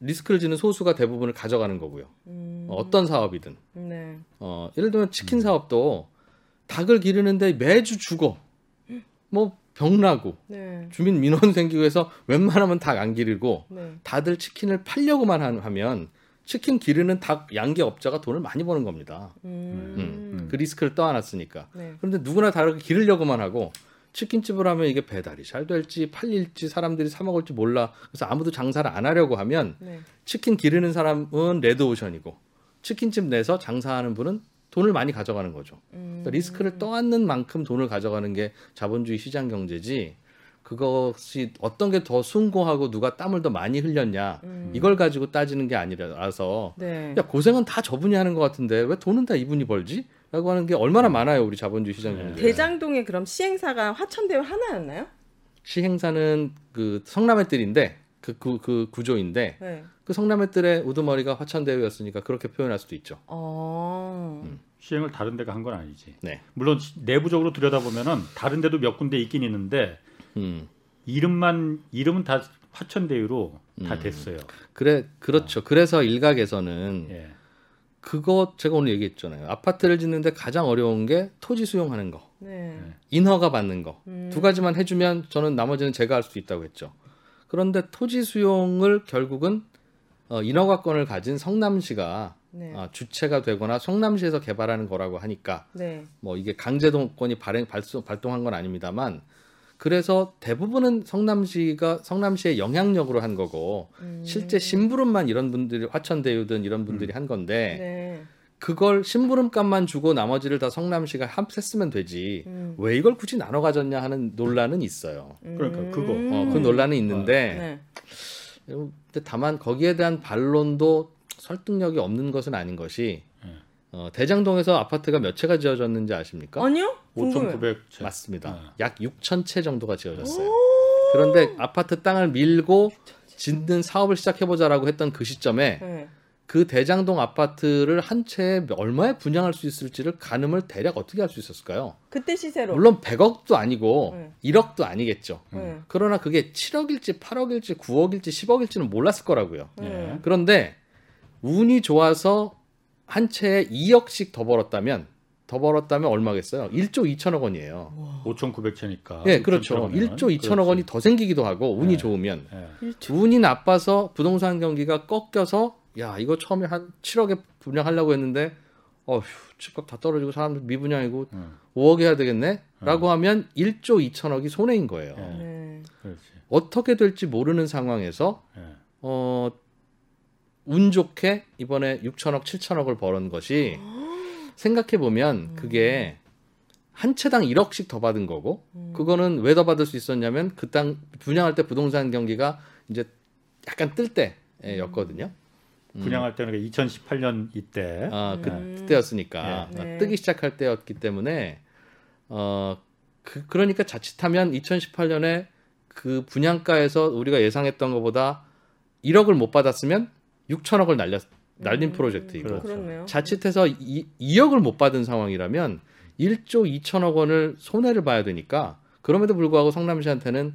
리스크를 지는 소수가 대부분을 가져가는 거고요. 음. 어떤 사업이든 네. 어, 예를 들면 치킨 사업도 닭을 기르는데 매주 죽어. 뭐 병나고 네. 주민 민원 생기고 해서 웬만하면 닭 안 기르고 네. 다들 치킨을 팔려고만 하- 하면 치킨 기르는 닭 양계 업자가 돈을 많이 버는 겁니다. 음. 음, 그 리스크를 떠안았으니까. 네. 그런데 누구나 다르게 기르려고만 하고 치킨집을 하면 이게 배달이 잘 될지 팔릴지 사람들이 사 먹을지 몰라. 그래서 아무도 장사를 안 하려고 하면 네. 치킨 기르는 사람은 레드오션이고 치킨집 내서 장사하는 분은 돈을 많이 가져가는 거죠. 음. 그러니까 리스크를 떠안는 만큼 돈을 가져가는 게 자본주의 시장 경제지. 그것이 어떤 게 더 숭고하고 누가 땀을 더 많이 흘렸냐 음. 이걸 가지고 따지는 게 아니라서 네. 야 고생은 다 저분이 하는 것 같은데 왜 돈은 다 이분이 벌지? 라고 하는 게 얼마나 많아요 우리 자본주의 시장 네. 대장동에 그럼 시행사가 화천대유 하나였나요? 시행사는 그 성남의 뜰인데 그, 그, 그 구조인데 네. 그 성남의 뜰의 우두머리가 화천대유였으니까 그렇게 표현할 수도 있죠. 어. 음. 시행을 다른 데가 한 건 아니지. 네. 물론 시- 내부적으로 들여다보면은 다른 데도 몇 군데 있긴 있는데 음. 이름만 이름은 다 화천대유로 다 음. 됐어요. 그래 그렇죠. 그래서 일각에서는 예. 그거 제가 오늘 얘기했잖아요. 아파트를 짓는데 가장 어려운 게 토지 수용하는 거, 네. 인허가 받는 거. 음. 두 가지만 해주면 저는 나머지는 제가 할 수 있다고 했죠. 그런데 토지 수용을 결국은 어, 인허가권을 가진 성남시가 네. 아, 주체가 되거나 성남시에서 개발하는 거라고 하니까 네. 뭐 이게 강제동권이 발행 발송, 발동한 건 아닙니다만 그래서 대부분은 성남시가 성남시의 영향력으로 한 거고 음. 실제 심부름만 이런 분들이 화천대유든 이런 분들이 한 건데 네. 그걸 심부름값만 주고 나머지를 다 성남시가 합했으면 되지 음. 왜 이걸 굳이 나눠 가졌냐 하는 논란은 있어요. 그러니까 그거. 어, 그 논란은 있는데 네. 근데 다만 거기에 대한 반론도 설득력이 없는 것은 아닌 것이 네. 어, 대장동에서 아파트가 몇 채가 지어졌는지 아십니까? 아니요? 궁금해요. 5,900채. 맞습니다. 네. 약 6천 채 정도가 지어졌어요. 그런데 아파트 땅을 밀고 짓는 사업을 시작해보자라고 했던 그 시점에 네. 그 대장동 아파트를 한 채에 얼마에 분양할 수 있을지를 가늠을 대략 어떻게 할 수 있었을까요? 그때 시세로. 물론 100억도 아니고 네. 1억도 아니겠죠. 네. 그러나 그게 7억일지 8억일지 9억일지 10억일지는 몰랐을 거라고요. 네. 그런데 운이 좋아서 한 채에 2억씩 더 벌었다면 더 벌었다면 얼마겠어요? 1조 2천억 원이에요. 5,900채니까. 예, 그렇죠. 1조 2천억 원이 더 생기기도 하고 운이 네. 좋으면 예. 운이 나빠서 부동산 경기가 꺾여서 야 이거 처음에 한 7억에 분양하려고 했는데 어휴 집값 다 떨어지고 사람들 미분양이고 음. 5억 해야 되겠네?라고 하면 1조 2천억이 손해인 거예요. 예. 네. 그렇지. 어떻게 될지 모르는 상황에서 예. 어, 운 좋게 이번에 6천억, 7천억을 벌은 것이 생각해 보면 그게 한 채당 1억씩 더 받은 거고 그거는 왜 더 받을 수 있었냐면 그 땅 분양할 때 부동산 경기가 이제 약간 뜰 때였거든요. 분양할 때는 2018년 이때. 아, 그, 음. 그때였으니까 네. 어, 뜨기 시작할 때였기 때문에 어, 그, 그러니까 자칫하면 2018년에 그 분양가에서 우리가 예상했던 것보다 1억을 못 받았으면 6천억을 날렸 날린 음. 프로젝트이고 그렇죠. 자칫해서 이, 2억을 못 받은 상황이라면 1조 2천억 원을 손해를 봐야 되니까 그럼에도 불구하고 성남시한테는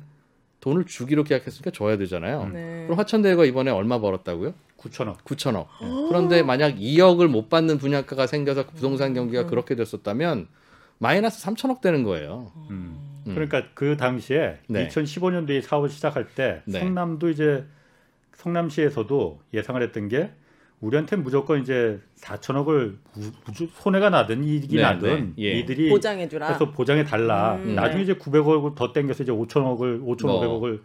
돈을 주기로 계약했으니까 줘야 되잖아요. 네. 그럼 화천대유가 이번에 얼마 벌었다고요? 9천억. 9천억. 그런데 만약 2억을 못 받는 분양가가 생겨서 부동산 경기가 그렇게 됐었다면 마이너스 3천억 되는 거예요. 음. 음. 그러니까 그 당시에 네. 2015년도에 사업을 시작할 때 네. 성남도 이제 성남시에서도 예상을 했던 게 우리한테 무조건 이제 4천억을 손해가 나든 이익이 네, 나든 네, 예. 이들이 보장해주라. 해서 보장해 달라. 음, 나중에 네. 이제 900억을 더 땡겨서 이제 5천억을 5,500억을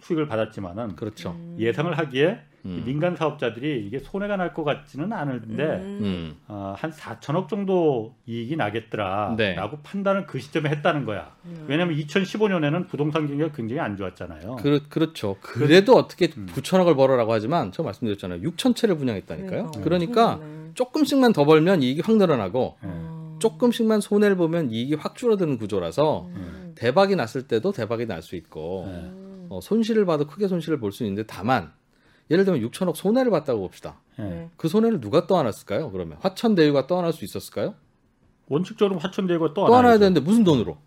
수익을 받았지만은 그렇죠. 예상을 하기에 이 음. 민간 사업자들이 이게 손해가 날 것 같지는 않은데 음. 음. 어, 한 4천억 정도 이익이 나겠더라라고 네. 판단을 그 시점에 했다는 거야. 음. 왜냐하면 2015년에는 부동산 경기가 굉장히 안 좋았잖아요. 그, 그렇죠. 그래도 어떻게 음. 9천억을 벌어라고 하지만 제가 말씀드렸잖아요. 6천 채를 분양했다니까요. 그러니까. 그러니까 엄청나네. 조금씩만 더 벌면 이익이 확 늘어나고 예. 어. 조금씩만 손해를 보면 이익이 확 줄어드는 구조라서 음. 대박이 났을 때도 대박이 날 수 있고 네. 음. 어, 손실을 봐도 크게 손실을 볼 수 있는데 다만 예를 들면 6천억 손해를 봤다고 봅시다. 예. 네. 그 손해를 누가 떠안았을까요? 그러면 화천대유가 떠안을 수 있었을까요? 원칙적으로 화천대유가 또 떠안아야 안아야죠. 되는데 무슨 돈으로?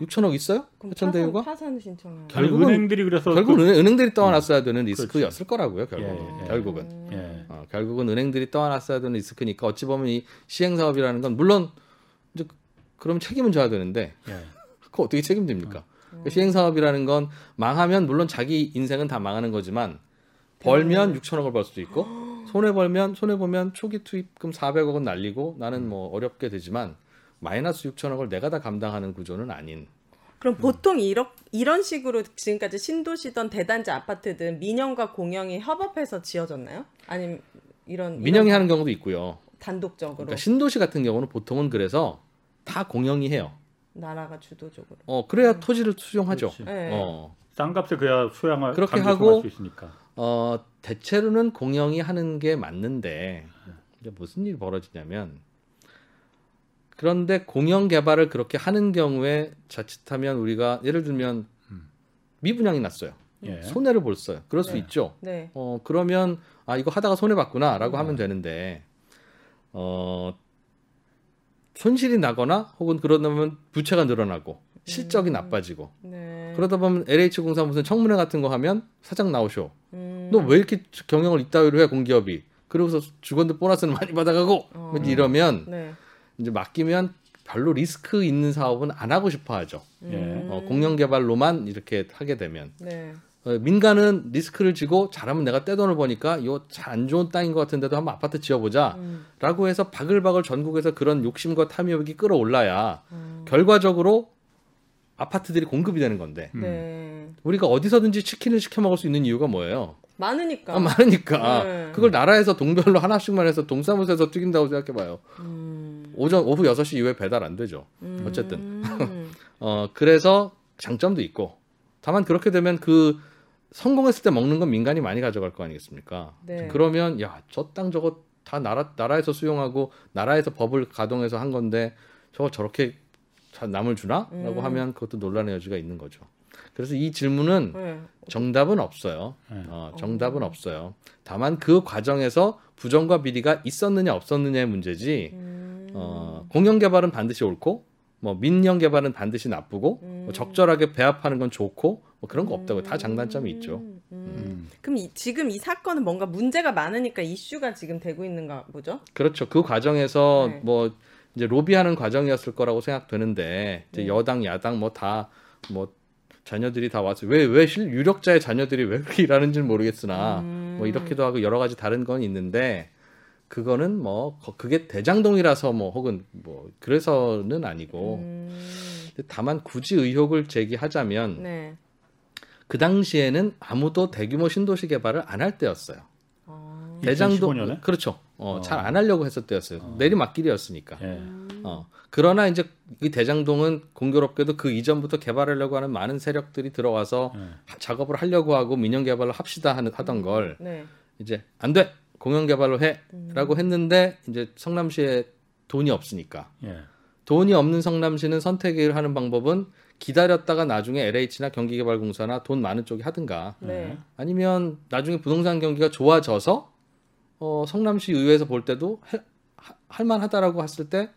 6천억 있어요? 화천대유가? 파산, 파산 신청을. 결국은- 은행들이 그래서 결국 그- 은 은행들이 떠안았어야 되는 리스크였을 거라고요. 결국 예, 예. 결국은 음. 예. 어, 결국은 은행들이 떠안았어야 되는 리스크니까 어찌 보면 이 시행 사업이라는 건 물론 이제 그럼 책임은 져야 되는데 예. 그거 어떻게 책임집니까? 그 시행 사업이라는 건 망하면 물론 자기 인생은 다 망하는 거지만 벌면 6천억을 벌 수도 있고 손해 벌면 손해 보면 초기 투입금 400억은 날리고 나는 뭐 어렵게 되지만 마이너스 6천억을 내가 다 감당하는 구조는 아닌 그럼 보통 이런 이런 식으로 지금까지 신도시던 대단지 아파트든 민영과 공영이 협업해서 지어졌나요? 아니면 이런 민영이 이런 하는 경우도 있고요. 단독적으로 그러니까 신도시 같은 경우는 보통은 그래서 다 공영이 해요. 나라가 주도적으로. 어 그래야 토지를 수용하죠. 그렇지. 네. 어, 싼 값에 그야 소양을 그렇게 하고- 수 있으니까. 어 대체로는 공영이 하는 게 맞는데 이제 무슨 일이 벌어지냐면 그런데 공영 개발을 그렇게 하는 경우에 자칫하면 우리가 예를 들면 음. 미분양이 났어요. 예. 손해를 볼어요. 그럴 수 네. 있죠. 네. 어 그러면 아 이거 하다가 손해 봤구나라고 음. 하면 되는데 어 손실이 나거나 혹은 그러다면 부채가 늘어나고 실적이 음. 나빠지고 네. 그러다 보면 LH공사 무슨 청문회 같은 거 하면 사장 나오쇼. 음. 너왜 이렇게 경영을 이따위로 해 공기업이? 그러고서 직원들 보너스는 많이 받아가고 어. 뭐 이러면 네. 이제 맡기면 별로 리스크 있는 사업은 안 하고 싶어 하죠. 예. 음. 어, 공영 개발로만 이렇게 하게 되면 네. 어, 민간은 리스크를 지고 잘하면 내가 떼돈을 버니까 이거 잘안 좋은 땅인 것 같은데도 한번 아파트 지어보자라고 음. 해서 바글바글 전국에서 그런 욕심과 탐욕이 끌어올라야 음. 결과적으로 아파트들이 공급이 되는 건데 음. 네. 우리가 어디서든지 치킨을 시켜 먹을 수 있는 이유가 뭐예요? 많으니까. 아, 많으니까 네. 그걸 나라에서 동별로 하나씩만 해서 동사무소에서 튀긴다고 생각해봐요. 음. 오전 오후 6시 이후에 배달 안 되죠. 음. 어쨌든. 어 그래서 장점도 있고 다만 그렇게 되면 그 성공했을 때 먹는 건 민간이 많이 가져갈 거 아니겠습니까? 네. 그러면 야 저 땅 저거 다 나라 나라에서 수용하고 나라에서 법을 가동해서 한 건데 저거 저렇게 자- 남을 주나?라고 음. 하면 그것도 논란의 여지가 있는 거죠. 그래서 이 질문은 네. 정답은 없어요. 네. 어, 정답은 없어요. 다만 그 과정에서 부정과 비리가 있었느냐 없었느냐의 문제지. 음. 어, 공영 개발은 반드시 옳고, 뭐 민영 개발은 반드시 나쁘고, 음. 뭐 적절하게 배합하는 건 좋고, 뭐 그런 거 없다고 다 장단점이 있죠. 음. 음. 그럼 이, 지금 이 사건은 뭔가 문제가 많으니까 이슈가 지금 되고 있는가 보죠? 그렇죠. 그 과정에서 네. 뭐 이제 로비하는 과정이었을 거라고 생각되는데 이제 네. 여당 야당 뭐다뭐 자녀들이 다 와서 왜왜 유력자의 자녀들이 왜 그렇게 일하는지는 모르겠으나 음. 뭐 이렇게도 하고 여러 가지 다른 건 있는데 그거는 뭐 거- 그게 대장동이라서 뭐 혹은 뭐 그래서는 아니고 음. 다만 굳이 의혹을 제기하자면 네. 그 당시에는 아무도 대규모 신도시 개발을 안 할 때였어요. 어. 대장동 2015년에? 그렇죠. 어, 어. 잘 안 하려고 했을 때였어요. 어. 내리막길이었으니까. 예. 어. 그러나 이제 이 대장동은 공교롭게도 그 이전부터 개발하려고 하는 많은 세력들이 들어와서 예. 하- 작업을 하려고 하고 민영 개발을 합시다 하는, 하던 걸 네. 이제 안 돼. 공영 개발로 음. 해라고 했는데 이제 성남시에 돈이 없으니까 예. 돈이 없는 성남시는 선택을 하는 방법은 기다렸다가 나중에 LH나 경기개발공사나 돈 많은 쪽이 하든가 네. 아니면 나중에 부동산 경기가 좋아져서 어, 성남시 의회에서 볼 때도 할, 하- 할만하다라고 했을 때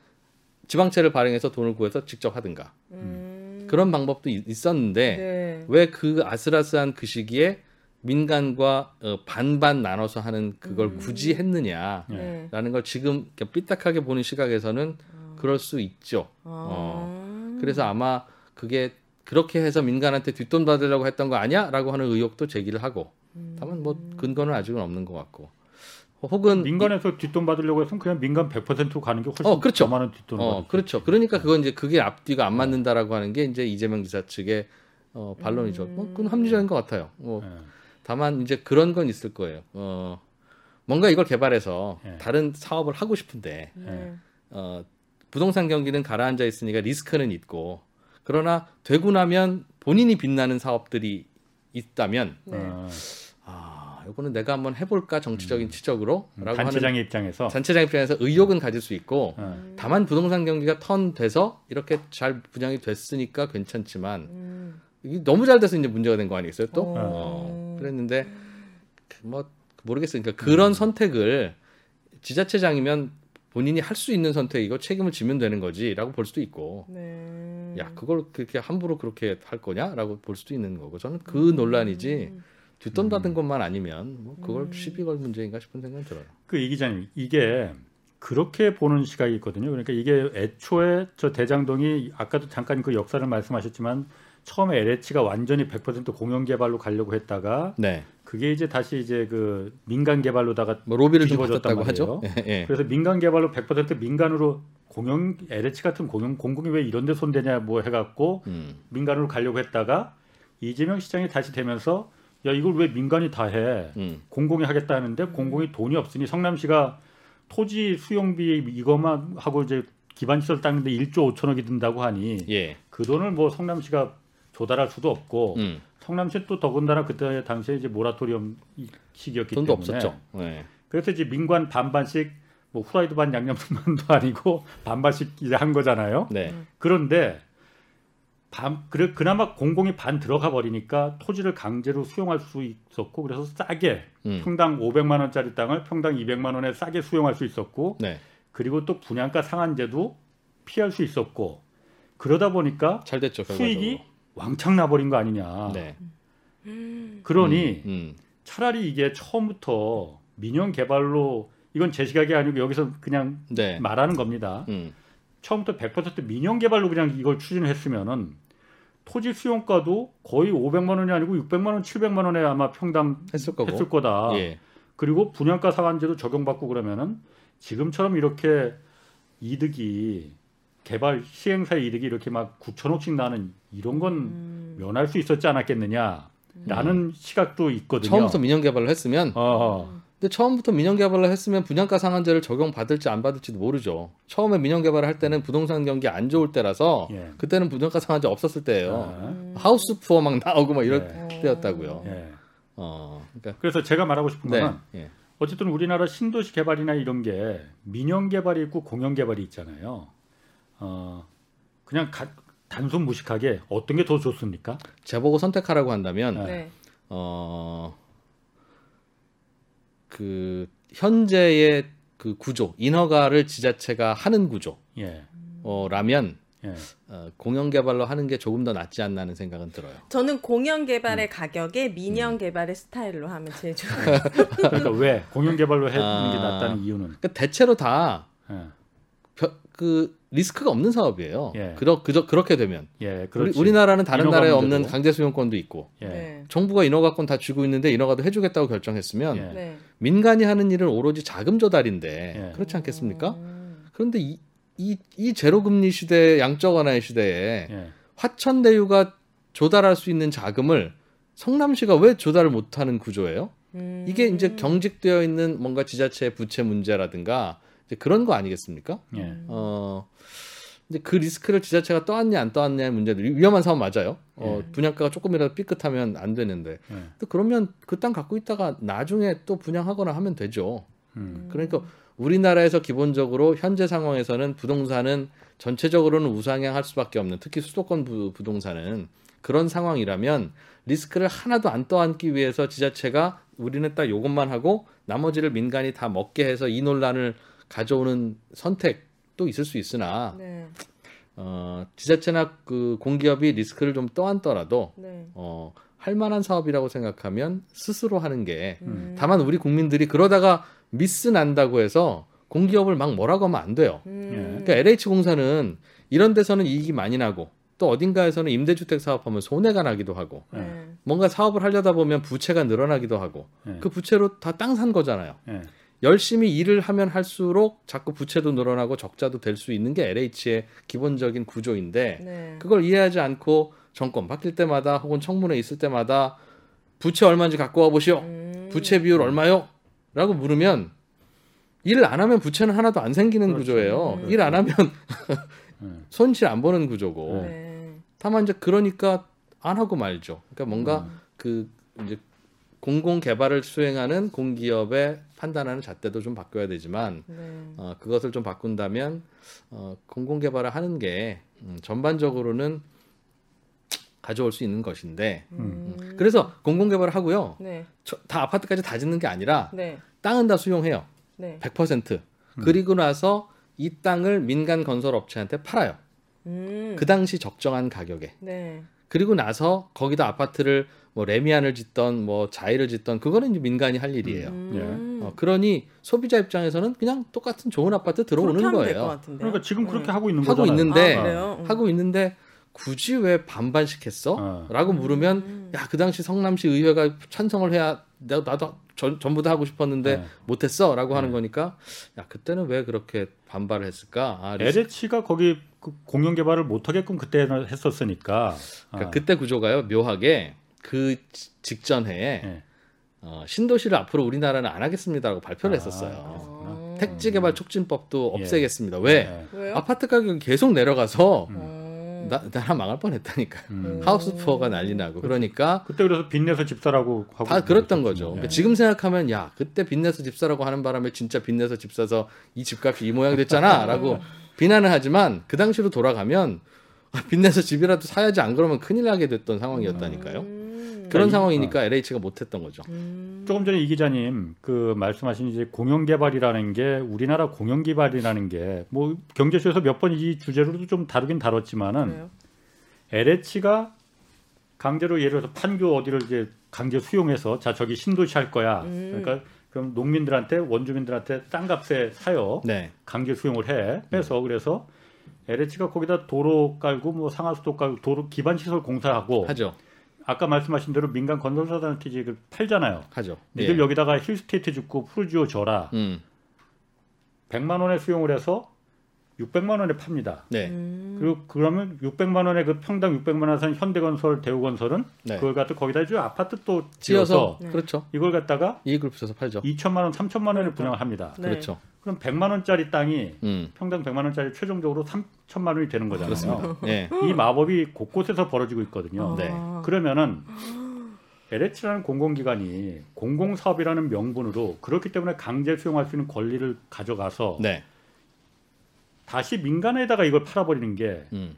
지방채를 발행해서 돈을 구해서 직접 하든가 음. 그런 방법도 있- 있었는데 네. 왜그 아슬아슬한 그 시기에 민간과 어, 반반 나눠서 하는 그걸 음. 굳이 했느냐라는 네. 걸 지금 삐딱하게 보는 시각에서는 그럴 수 있죠. 아. 그래서 아마 그게 그렇게 해서 민간한테 뒷돈 받으려고 했던 거 아니야? 라고 하는 의혹도 제기를 하고 다만 뭐 근거는 아직은 없는 것 같고 혹은 민간에서 뒷돈 받으려고 해서 그냥 민간 100%로 가는 게 훨씬 어, 그렇죠. 더 많은 뒷돈을 어, 그렇죠. 그러니까 그건 이제 그게 앞뒤가 안 맞는다라고 하는 게 이제 이재명 지사 측의 어, 반론이죠. 뭐 그건 합리적인 것 같아요. 뭐 예. 다만 이제 그런 건 있을 거예요. 어, 뭔가 이걸 개발해서 예. 다른 사업을 하고 싶은데 네. 어, 부동산 경기는 가라앉아 있으니까 리스크는 있고 그러나 되고 나면 본인이 빛나는 사업들이 있다면 네. 이거는 내가 한번 해볼까 정치적인 치적으로 라고 하는 단체장의 입장에서? 단체장 입장에서 의욕은 가질 수 있고 어, 다만 부동산 경기가 턴돼서 이렇게 잘 분양이 됐으니까 괜찮지만 음. 이게 너무 잘 돼서 이제 문제가 된 거 아니겠어요 또? 어. 어, 그랬는데 그뭐 모르겠어요. 그러니까 그런 선택을 지자체장이면 본인이 할 수 있는 선택이고 책임을 지면 되는 거지라고 볼 수도 있고. 네. 야 그걸 그렇게 함부로 그렇게 할 거냐라고 볼 수도 있는 거고 저는 그 논란이지 뒷돈 받은 것만 아니면 뭐 그걸 시비 걸 문제인가 싶은 생각이 들어요. 그 이 기자님 이게 그렇게 보는 시각이 있거든요. 그러니까 이게 애초에 저 대장동이 아까도 잠깐 그 역사를 말씀하셨지만 처음에 LH가 완전히 100% 공영 개발로 가려고 했다가 네, 그게 이제 다시 이제 그 민간 개발로다가 뭐 로비를 받았다고 하죠. 예, 예. 그래서 민간 개발로 100% 민간으로 공영 LH 같은 공영 공공이 왜 이런 데 손대냐 뭐 해갖고 음, 민간으로 가려고 했다가 이재명 시장이 다시 되면서 야 이걸 왜 민간이 다 해? 음, 공공이 하겠다 하는데 공공이 돈이 없으니 성남시가 토지 수용비 이것만 하고 이제 기반 시설 닦는데 1조 5천억이 든다고 하니 예, 그 돈을 뭐 성남시가 조달할 수도 없고 음, 성남시 또 더군다나 그때 당시에 이제 모라토리엄 시기였기 돈도 때문에 없었죠. 예. 그래서 이제 민관 반반씩 뭐 후라이드 반 양념 반도 아니고 반반씩 이제 한 거잖아요. 네, 그런데 반 그래 그나마 공공이 반 들어가 버리니까 토지를 강제로 수용할 수 있었고 그래서 싸게 음, 평당 500만 원짜리 땅을 평당 200만 원에 싸게 수용할 수 있었고 네, 그리고 또 분양가 상한제도 피할 수 있었고 그러다 보니까 잘 됐죠. 결과적으로. 수익이 왕창 나버린 거 아니냐. 네, 그러니 음, 음, 차라리 이게 처음부터 민영 개발로 이건 제 시각이 아니고 여기서 그냥 네, 말하는 겁니다. 음, 처음부터 100% 민영 개발로 그냥 이걸 추진을 했으면은 토지 수용가도 거의 500만 원이 아니고 600만 원, 700만 원에 아마 평당 했을 거고. 했을 거다. 예, 그리고 분양가 상한제도 적용받고 그러면은 지금처럼 이렇게 이득이 개발 시행사의 이득이 이렇게 막 9천억씩 나는 이런 건 음. 면할 수 있었지 않았겠느냐라는 시각도 있거든요. 처음부터 민영 개발을 했으면 어, 근데 처음부터 민영 개발을 했으면 분양가 상한제를 적용 받을지 안 받을지도 모르죠. 처음에 민영 개발을 할 때는 부동산 경기 안 좋을 때라서 예. 그때는 분양가 상한제 없었을 때예요. 어, 하우스 푸어 막 나오고 막 이럴 네. 때였다고요. 예. 어, 그러니까 그래서 제가 말하고 싶은 네, 거는 예. 어쨌든 우리나라 신도시 개발이나 이런 게 민영 개발이 있고 공영 개발이 있잖아요. 어, 그냥 가- 단순 무식하게 어떤 게 더 좋습니까? 제보고 선택하라고 한다면 네. 어, 그 현재의 그 구조 인허가를 지자체가 하는 구조 예, 어, 라면 예. 어, 공영 개발로 하는 게 조금 더 낫지 않나 하는 생각은 들어요. 저는 공영 음. 개발의 가격에 민영 개발의 스타일로 하면 제일 좋아요. 그러니까 왜 공영 개발로 게 아. 낫다는 이유는 그러니까 대체로 다 예, 그 리스크가 없는 사업이에요. 예. 그러, 그저, 그렇게 되면 예, 우리, 그렇지. 우리나라는 다른 나라에 문제도. 없는 강제 수용권도 있고 예, 네. 정부가 인허가권 다 쥐고 있는데 인허가도 해주겠다고 결정했으면 예. 네. 민간이 하는 일은 오로지 자금 조달인데 예. 그렇지 않겠습니까? 음. 그런데 이, 이, 이 제로금리 시대 양적 완화의 시대에 예, 화천대유가 조달할 수 있는 자금을 성남시가 왜 조달을 못하는 구조예요? 음. 이게 이제 경직되어 있는 뭔가 지자체의 부채 문제라든가 그런 거 아니겠습니까? 예. 어, 이제 그 리스크를 지자체가 떠안냐 안 떠안냐의 문제도 위- 위험한 사업 맞아요. 어, 분양가가 조금이라도 삐끗하면 안 되는데. 예. 또 그러면 그 땅 갖고 있다가 나중에 또 분양하거나 하면 되죠. 음, 그러니까 우리나라에서 기본적으로 현재 상황에서는 부동산은 전체적으로는 우상향할 수밖에 없는 특히 수도권 부, 부동산은 그런 상황이라면 리스크를 하나도 안 떠안기 위해서 지자체가 우리는 딱 요것만 하고 나머지를 민간이 다 먹게 해서 이 논란을 가져오는 선택도 있을 수 있으나 네. 어, 지자체나 그 공기업이 리스크를 좀 떠안더라도 네. 어, 할 만한 사업이라고 생각하면 스스로 하는 게 음. 다만 우리 국민들이 그러다가 미스 난다고 해서 공기업을 막 뭐라고 하면 안 돼요. 음. 그러니까 LH 공사는 이런 데서는 이익이 많이 나고 또 어딘가에서는 임대주택 사업하면 손해가 나기도 하고 네. 뭔가 사업을 하려다 보면 부채가 늘어나기도 하고 예. 그 부채로 다 땅 산 거잖아요. 예. 열심히 일을 하면 할수록 자꾸 부채도 늘어나고 적자도 될 수 있는 게 LH의 기본적인 구조인데 네. 그걸 이해하지 않고 정권 바뀔 때마다 혹은 청문회 있을 때마다 부채 얼마인지 갖고 와 보시오. 음. 부채 비율 얼마요? 라고 물으면 일을 안 하면 부채는 하나도 안 생기는 그렇죠. 구조예요. 음. 일안 하면 음. 손실 안 보는 구조고. 네. 다만 이제 그러니까 안 하고 말죠. 그러니까 뭔가 음. 그 이제 공공 개발을 수행하는 공기업의 판단하는 잣대도 좀 바꿔야 되지만 네. 어, 그것을 좀 바꾼다면 어, 공공 개발을 하는 게 음, 전반적으로는 가져올 수 있는 것인데 음. 그래서 공공 개발을 하고요. 네. 저- 다 아파트까지 다 짓는 게 아니라 네. 땅은 다 수용해요. 네. 100%. 그리고 나서 이 땅을 민간 건설 업체한테 팔아요. 음. 그 당시 적정한 가격에. 네. 그리고 나서 거기다 아파트를 뭐 레미안을 짓던 뭐 자이를 짓던 그거는 이제 민간이 할 일이에요. 음. 어, 그러니 소비자 입장에서는 그냥 똑같은 좋은 아파트 들어오는 거예요. 그러니까 지금 그렇게 네. 하고 있는 하고 거잖아요. 있는데 아? 음. 하고 있는데 굳이 왜 반반씩 했어? 어. 라고 물으면 음. 야그 당시 성남시 의회가 찬성을 해야 나- 나도 전, 전부 다 하고 싶었는데 네. 못했어 라고 하는 네. 거니까 야 그때는 왜 그렇게 반발을 했을까? 아, LH가 거기 그 공영 개발을 못 하게끔 그때는 했었으니까. 그러니까 아. 그때 구조가요 묘하게 그 지- 직전 해에 예. 어, 신도시를 앞으로 우리나라는 안 하겠습니다라고 발표를 아, 했었어요. 어. 택지 개발 촉진법도 예. 없애겠습니다. 왜? 예. 아파트 가격이 계속 내려가서 어. 나, 나라 망할 뻔했다니까. 음. 하우스 투어가 난리 나고 그러니까 그때 그래서 빚내서 집사라고 하고 다 그랬던. 거죠. 예. 그러니까 지금 생각하면 야 그때 빚내서 집 사라고 하는 바람에 진짜 빚내서 집 사서 이 집값이 이 모양 됐잖아라고 비난을 하지만 그 당시로 돌아가면 아, 빚내서 집이라도 사야지 안 그러면 큰일 나게 됐던 상황이었다니까요. 음. 그런 이- 상황이니까 LH가 못했던 거죠. 음. 조금 전에 이 기자님 그 말씀하신 이제 공영 개발이라는 게 우리나라 공영 개발이라는 게 뭐 경제쇼에서 몇 번 이 주제로도 좀 다루긴 다뤘지만은 그래요? LH가 강제로 예를 들어서 판교 어디를 이제 강제 수용해서 자 저기 신도시 할 거야. 음. 그러니까 그럼 농민들한테 원주민들한테 땅값에 사요. 네. 강제 수용을 해 빼서 그래서 LH가 거기다 도로 깔고 뭐 상하수도 깔고 도로 기반 시설 공사하고 하죠. 아까 말씀하신 대로 민간 건설사들한테 이제 그 팔잖아요. 하죠. 니들 예. 여기다가 힐스테이트 짓고 푸르지오 지어라. 음. 100만 원에 수용을 해서 600만 원에 팝니다. 네. 음. 그리고 그러면 600만 원에 그 평당 600만 원에 산 현대건설, 대우건설은 네. 그걸 갖다 거기다 이제 아파트 또 지어서 지어서 네. 그렇죠. 이걸 갖다가 이익을 붙여서 팔죠. 2천만 원, 3천만 원에 분양을 합니다. 네. 그렇죠. 그럼 100만 원짜리 땅이 음. 평당 100만 원짜리 최종적으로 3천만 원이 되는 거잖아요. 그렇습니다. 예. 이 마법이 곳곳에서 벌어지고 있거든요. 네. 아. 그러면은 LH라는 공공기관이 공공사업이라는 명분으로 그렇기 때문에 강제 수용할 수 있는 권리를 가져가서 네. 다시 민간에다가 이걸 팔아버리는 게 음.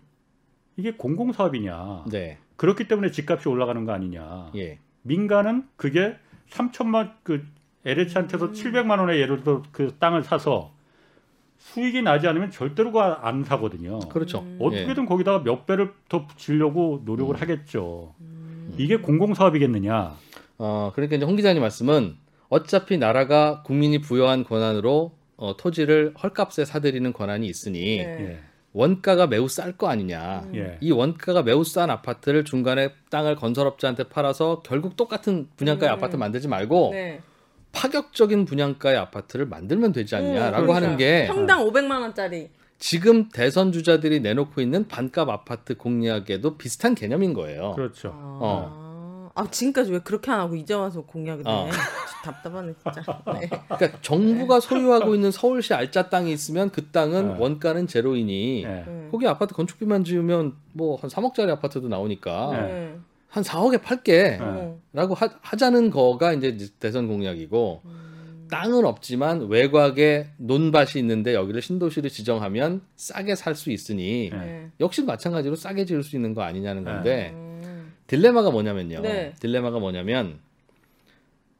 이게 공공 사업이냐. 네. 그렇기 때문에 집값이 올라가는 거 아니냐. 예. 민간은 그게 3천만 그 LH한테서 700만 원에 예를 들어 그 땅을 사서 수익이 나지 않으면 절대로 안 사거든요. 그렇죠. 음. 어떻게든 거기다가 몇 배를 더 붙이려고 노력을 음. 하겠죠. 음. 이게 공공 사업이겠느냐. 어, 그러니까 이제 홍 기자님 말씀은 어차피 나라가 국민이 부여한 권한으로 어, 토지를 헐값에 사들이는 권한이 있으니 네. 예. 원가가 매우 쌀 거 아니냐. 음. 예. 이 원가가 매우 싼 아파트를 중간에 땅을 건설업자한테 팔아서 결국 똑같은 분양가의 음. 아파트 만들지 말고 네. 파격적인 분양가의 아파트를 만들면 되지 않냐라고 음, 하는 그러니까. 게 평당 500만 원짜리. 지금 대선 주자들이 내놓고 있는 반값 아파트 공약에도 비슷한 개념인 거예요. 그렇죠. 아, 아 지금까지 왜 그렇게 안 하고 이제 와서 공약을 해? 어. 답답하네 진짜. 네. 그러니까 정부가 소유하고 있는 서울시 알짜 땅이 있으면 그 땅은 네. 원가는 제로이니 예. 네. 거기 아파트 건축비만 지으면 뭐 한 3억짜리 아파트도 나오니까 네. 네. 한 4억에 팔게 어. 라고 하, 하자는 거가 이제 대선 공약이고 음. 땅은 없지만 외곽에 논밭이 있는데 여기를 신도시를 지정하면 싸게 살 수 있으니 네. 네. 역시 마찬가지로 싸게 지을 수 있는 거 아니냐는 건데 음. 딜레마가 뭐냐면요. 네. 딜레마가 뭐냐면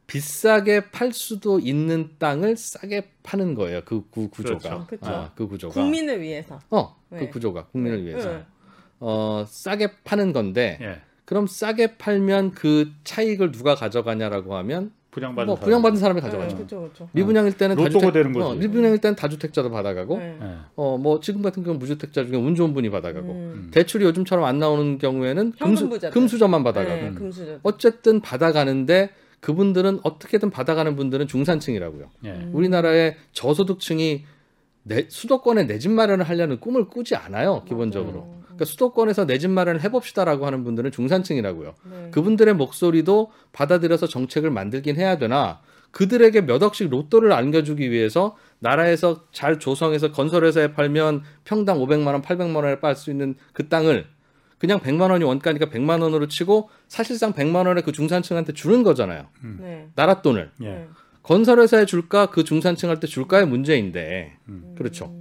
비싸게 팔 수도 있는 땅을 싸게 파는 거예요. 그 구, 구조가. 그렇죠. 그쵸. 아, 그 구조가. 국민을 위해서. 어, 네. 그 구조가 국민을 위해서. 네. 어, 싸게 파는 건데 예. 그럼 싸게 팔면 그 차익을 누가 가져가냐라고 하면 분양받은 뭐 사람. 분양받은 사람이 네, 가져가죠. 그렇죠, 그렇죠. 미분양일 때는 로또가 다주택, 되는 거지. 어, 미분양일 때는 다주택자도 받아가고 네. 예. 어뭐 지금 같은 경우 는 무주택자 중에 운 좋은 분이 받아가고 음. 대출이 요즘처럼 안 나오는 경우에는 금수, 현금부자들. 금수 저만 받아가고 네, 금수저. 어쨌든 받아가는데 그분들은 어떻게든 받아가는 분들은 중산층이라고요. 예. 음. 우리나라의 저소득층이 내, 수도권에 내 집 마련을 하려는 꿈을 꾸지 않아요. 기본적으로. 맞아요. 그러니까 수도권에서 내 집 마련을 해봅시다라고 하는 분들은 중산층이라고요. 네. 그분들의 목소리도 받아들여서 정책을 만들긴 해야 되나 그들에게 몇 억씩 로또를 안겨주기 위해서 나라에서 잘 조성해서 건설회사에 팔면 평당 500만 원, 800만 원에 팔 수 있는 그 땅을 그냥 100만 원이 원가니까 100만 원으로 치고 사실상 100만 원에 그 중산층한테 주는 거잖아요. 네. 나라 돈을. 예. 네. 건설회사에 줄까 그 중산층한테 줄까의 문제인데 그렇죠.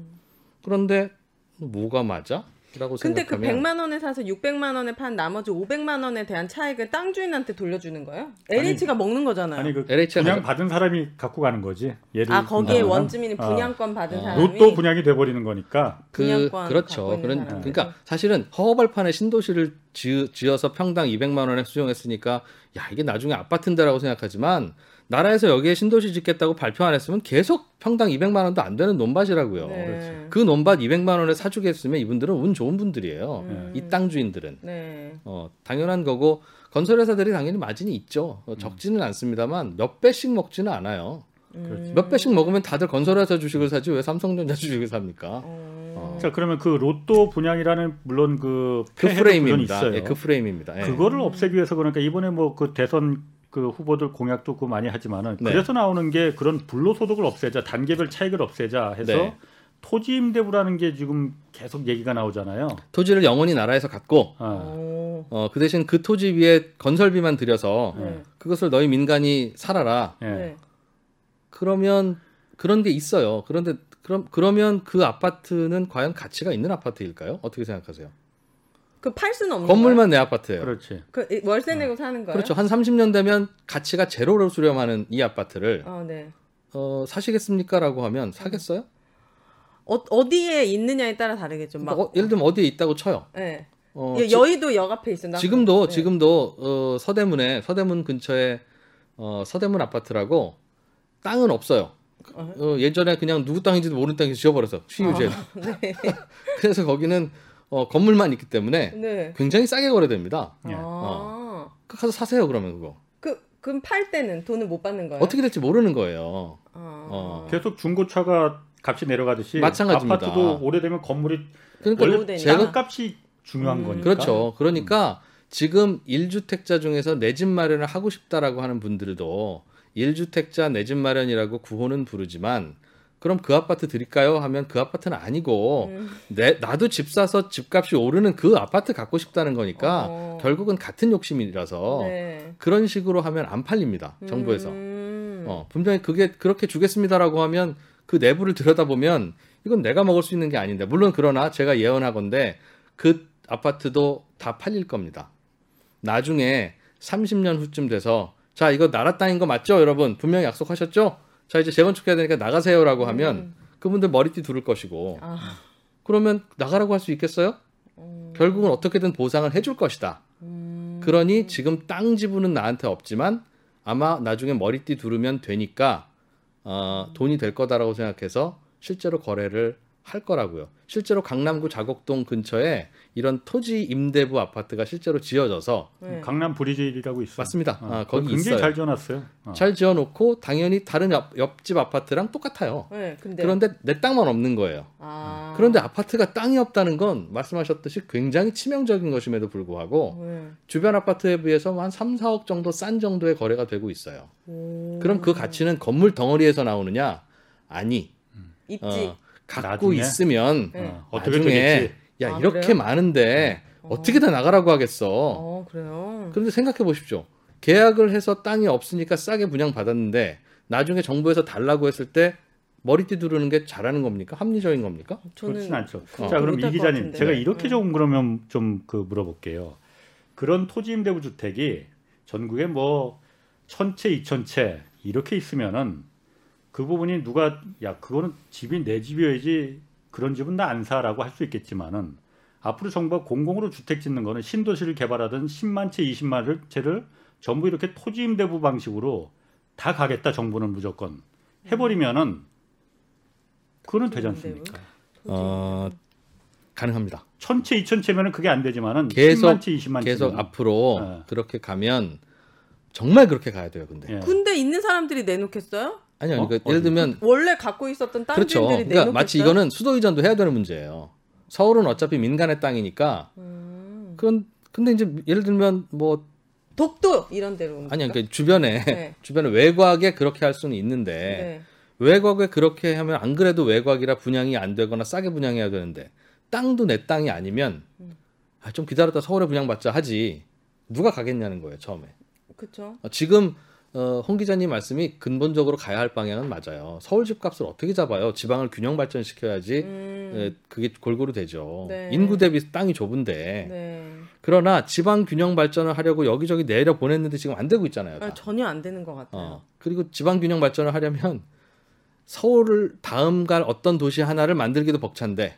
그런데 뭐가 맞아? 라고 근데 그 생각하면 100만 원에 사서 600만 원에 판 나머지 500만 원에 대한 차익을 땅 주인한테 돌려주는 거예요? LH가 먹는 거잖아요. 아니 그 LH 가 분양 받은 사람이 갖고 가는 거지. 예를 아 거기에 들면. 원주민이 어. 분양권 받은 어. 사람이 로또 분양이 돼 버리는 거니까. 그 분양권 그렇죠. 갖고 있는 그런 사람들. 그러니까 사실은 허허벌판에 신도시를 지, 지어서 평당 200만 원에 수용했으니까 야 이게 나중에 아파트인데라고 생각하지만 나라에서 여기에 신도시 짓겠다고 발표 안 했으면 계속 평당 200만 원도 안 되는 논밭이라고요. 네. 그 논밭 200만 원에 사주겠으면 이분들은 운 좋은 분들이에요. 음. 이땅 주인들은 네. 어, 당연한 거고 건설회사들이 당연히 마진이 있죠. 어, 적지는 않습니다만 몇 배씩 먹지는 않아요. 음. 몇 배씩 먹으면 다들 건설회사 주식을 사지 왜 삼성전자 주식을 삽니까? 음. 어. 자 그러면 그 로또 분양이라는 물론 그 그 프레임입니다. 있어요. 예, 그 프레임입니다. 예. 그거를 없애기 위해서 그러니까 이번에 뭐 그 대선 그 후보들 공약도 그 많이 하지만은 네. 그래서 나오는 게 그런 불로 소득을 없애자 단계별 차익을 없애자 해서 네. 토지 임대부라는 게 지금 계속 얘기가 나오잖아요. 토지를 영원히 나라에서 갖고 어. 오. 어, 그 대신 그 토지 위에 건설비만 들여서 네. 그것을 너희 민간이 살아라. 예. 네. 그러면 그런 게 있어요. 그런데 그럼 그러면 그 아파트는 과연 가치가 있는 아파트일까요? 어떻게 생각하세요? 그 팔 수는 없는 건물만 내 아파트예요. 그렇지. 그 월세 내고 사는 거예요? 그렇죠. 한 30년 되면 가치가 제로로 수렴하는 이 아파트를 어, 네. 어, 사시겠습니까라고 하면 사겠어요? 어, 어디에 있느냐에 따라 다르겠죠. 막. 어, 예를 들면 어디에 있다고 쳐요. 네. 어, 여- 여의도 역 앞에 있어. 나- 지금도 네. 지금도 어, 서대문에 서대문 근처에 어, 서대문 아파트라고 땅은 없어요. 어. 어, 예전에 그냥 누구 땅인지도 모르는 땅에서 지어버려서 시유제. 네. 그래서 거기는 어, 건물만 있기 때문에 네. 굉장히 싸게 거래됩니다. 예. 아. 그 가서 사세요 그러면 그거. 그 그럼 팔 때는 돈을 못 받는 거예요? 어떻게 될지 모르는 거예요. 아. 어. 계속 중고차가 값이 내려가듯이 마찬가지입니다. 아파트도 오래되면 건물이 그러니까 원래 제가- 땅값이 중요한 음. 거니까. 그렇죠. 그러니까 지금 1주택자 중에서 내 집 마련을 하고 싶다라고 하는 분들도 1주택자 내 집 마련이라고 구호는 부르지만 그럼 그 아파트 드릴까요? 하면 그 아파트는 아니고 음. 내 나도 집 사서 집값이 오르는 그 아파트 갖고 싶다는 거니까 어. 결국은 같은 욕심이라서 네. 그런 식으로 하면 안 팔립니다. 정부에서. 음. 어, 분명히 그게 그렇게 주겠습니다라고 하면 그 내부를 들여다보면 이건 내가 먹을 수 있는 게 아닌데 물론 그러나 제가 예언하건데 그 아파트도 다 팔릴 겁니다. 나중에 30년 후쯤 돼서 자 이거 나라 땅인 거 맞죠 여러분 분명히 약속하셨죠? 자 이제 재건축해야 되니까 나가세요라고 하면 음. 그분들 머리띠 두를 것이고 아. 그러면 나가라고 할 수 있겠어요? 음. 결국은 어떻게든 보상을 해줄 것이다. 음. 그러니 지금 땅 지분은 나한테 없지만 아마 나중에 머리띠 두르면 되니까 어, 돈이 될 거다라고 생각해서 실제로 거래를 할 거라고요. 실제로 강남구 자곡동 근처에 이런 토지 임대부 아파트가 실제로 지어져서 네. 강남 브리지라고 있어요. 맞습니다. 어, 아, 거기 굉장히 있어요. 잘 지어놨어요. 어. 잘 지어놓고 당연히 다른 옆, 옆집 아파트랑 똑같아요. 네, 근데 그런데 내 땅만 없는 거예요. 아. 그런데 아파트가 땅이 없다는 건 말씀하셨듯이 굉장히 치명적인 것임에도 불구하고 네. 주변 아파트에 비해서 한 3, 4억 정도 싼 정도의 거래가 되고 있어요. 오. 그럼 그 가치는 건물 덩어리에서 나오느냐? 아니. 있지. 어, 갖고 나중에? 있으면 네. 어, 어떻게 나중에 되겠지? 야 아, 이렇게 그래요? 많은데 어. 어떻게 다 나가라고 하겠어. 어, 그래요. 그런데 생각해 보십시오. 계약을 해서 땅이 없으니까 싸게 분양 받았는데 나중에 정부에서 달라고 했을 때 머리띠 두르는 게 잘하는 겁니까? 합리적인 겁니까? 그렇진 않죠. 그렇게 자, 그럼 이것 기자님. 제가 네. 이렇게 네. 좀 그러면 좀 그 물어볼게요. 그런 토지 임대부 주택이 전국에 뭐 천 채, 이천 채 이렇게 있으면은 그 부분이 누가 야 그거는 집이 내 집이어야지 그런 집은 나 안 사라고 할 수 있겠지만은 앞으로 정부가 공공으로 주택 짓는 거는 신도시를 개발하던 10만 채, 20만 채를 전부 이렇게 토지 임대부 방식으로 다 가겠다 정부는 무조건 해버리면은 그거는 되지 않습니까? 어, 가능합니다. 천 채 이천 채면은 그게 안 되지만은 계속 10만 채 20만 계속 채는 앞으로 네. 그렇게 가면 정말 그렇게 가야 돼요. 근데 예. 군대 있는 사람들이 내놓겠어요? 아니요, 어? 그러니까 예를 들면 원래 갖고 있었던 그렇죠. 땅들이 그러니까 내놓겠어요? 마치 이거는 수도 이전도 해야 되는 문제예요. 서울은 어차피 민간의 땅이니까 음. 그런 근데 이제 예를 들면 뭐 독도 이런 데로 아니야, 그러니까 주변에 네. 주변에 외곽에 그렇게 할 수는 있는데 네. 외곽에 그렇게 하면 안 그래도 외곽이라 분양이 안 되거나 싸게 분양해야 되는데 땅도 내 땅이 아니면 아, 좀 기다렸다 서울에 분양받자 하지 누가 가겠냐는 거예요 처음에. 그렇죠. 어, 지금 어, 홍 기자님 말씀이 근본적으로 가야 할 방향은 맞아요. 서울 집값을 어떻게 잡아요? 지방을 균형 발전시켜야지 음. 에, 그게 골고루 되죠. 네. 인구 대비 땅이 좁은데 네. 그러나 지방 균형 발전을 하려고 여기저기 내려 보냈는데 지금 안 되고 있잖아요. 다. 아, 전혀 안 되는 것 같아요. 어, 그리고 지방 균형 발전을 하려면 서울을 다음 갈 어떤 도시 하나를 만들기도 벅찬데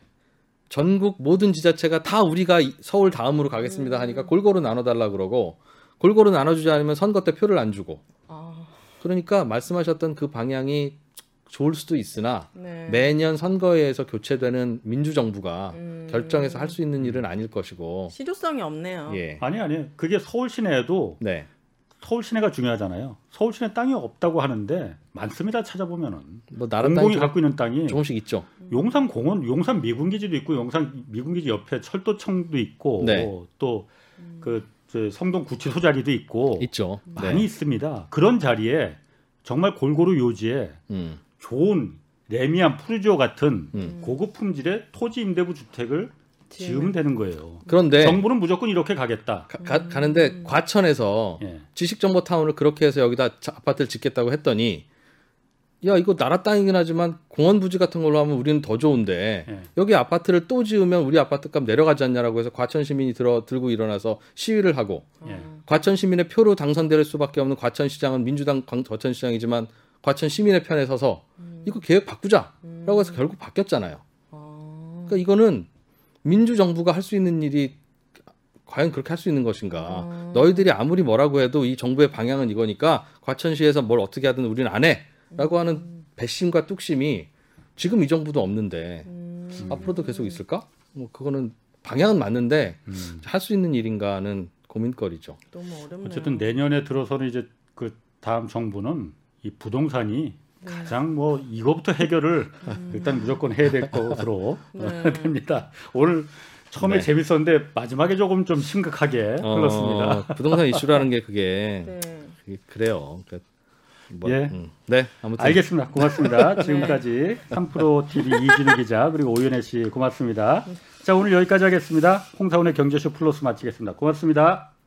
전국 모든 지자체가 다 우리가 이- 서울 다음으로 가겠습니다 음. 하니까 골고루 나눠달라 그러고 골고루 나눠주지 않으면 선거 때 표를 안 주고 아, 그러니까 말씀하셨던 그 방향이 좋을 수도 있으나 네. 매년 선거에 의해서 교체되는 민주정부가 음. 결정해서 할 수 있는 일은 아닐 것이고 실효성이 없네요. 예. 아니 아니 그게 서울 시내에도 네. 서울 시내가 중요하잖아요. 서울 시내 땅이 없다고 하는데 많습니다. 찾아보면은 뭐 나라 공공이 조- 갖고 있는 땅이 조금씩 있죠. 용산 공원, 용산 미군기지도 있고 용산 미군기지 옆에 철도청도 있고 네. 또그 성동 구치 소 자리도 있고 있죠. 많이 네. 있습니다. 그런 자리에 정말 골고루 요지에 음. 좋은 레미안 푸르지오 같은 음. 고급 품질의 토지 임대부 주택을 지으면 되는 거예요. 그런데 정부는 무조건 이렇게 가겠다. 가, 가 는데 과천에서 예. 지식정보타운을 그렇게 해서 여기다 자- 아파트를 짓겠다고 했더니 야 이거 나라 땅이긴 하지만 공원 부지 같은 걸로 하면 우리는 더 좋은데 예. 여기 아파트를 또 지으면 우리 아파트값 내려가지 않냐라고 해서 과천 시민이 들어 들고 일어나서 시위를 하고 예. 과천 시민의 표로 당선될 수밖에 없는 과천 시장은 민주당 광- 과천 시장이지만 과천 시민의 편에 서서 이거 계획 바꾸자라고 해서 결국 바뀌었잖아요. 아, 그러니까 이거는 민주 정부가 할 수 있는 일이 과연 그렇게 할 수 있는 것인가? 아. 너희들이 아무리 뭐라고 해도 이 정부의 방향은 이거니까 과천시에서 뭘 어떻게 하든 우리는 안 해 라고 하는 배심과 뚝심이 지금 이 정부도 없는데 음. 앞으로도 계속 있을까? 뭐 그거는 방향은 맞는데 음. 할수 있는 일인가는 고민거리죠. 너무 어렵네요. 어쨌든 내년에 들어서는 이제 그 다음 정부는 이 부동산이 네. 가장 뭐 이거부터 해결을 일단 무조건 해야 될 것으로 네. 됩니다. 오늘 처음에 네. 재밌었는데 마지막에 조금 좀 심각하게 흘렀습니다. 어, 부동산 이슈라는 게 그게 네. 그게 그래요. 그, 뭐, 예. 음. 네, 아무튼 알겠습니다. 고맙습니다. 지금까지 3프로 TV 이진우 기자 그리고 오윤혜 씨 고맙습니다. 자 오늘 여기까지 하겠습니다. 홍사원의 경제쇼 플러스 마치겠습니다. 고맙습니다.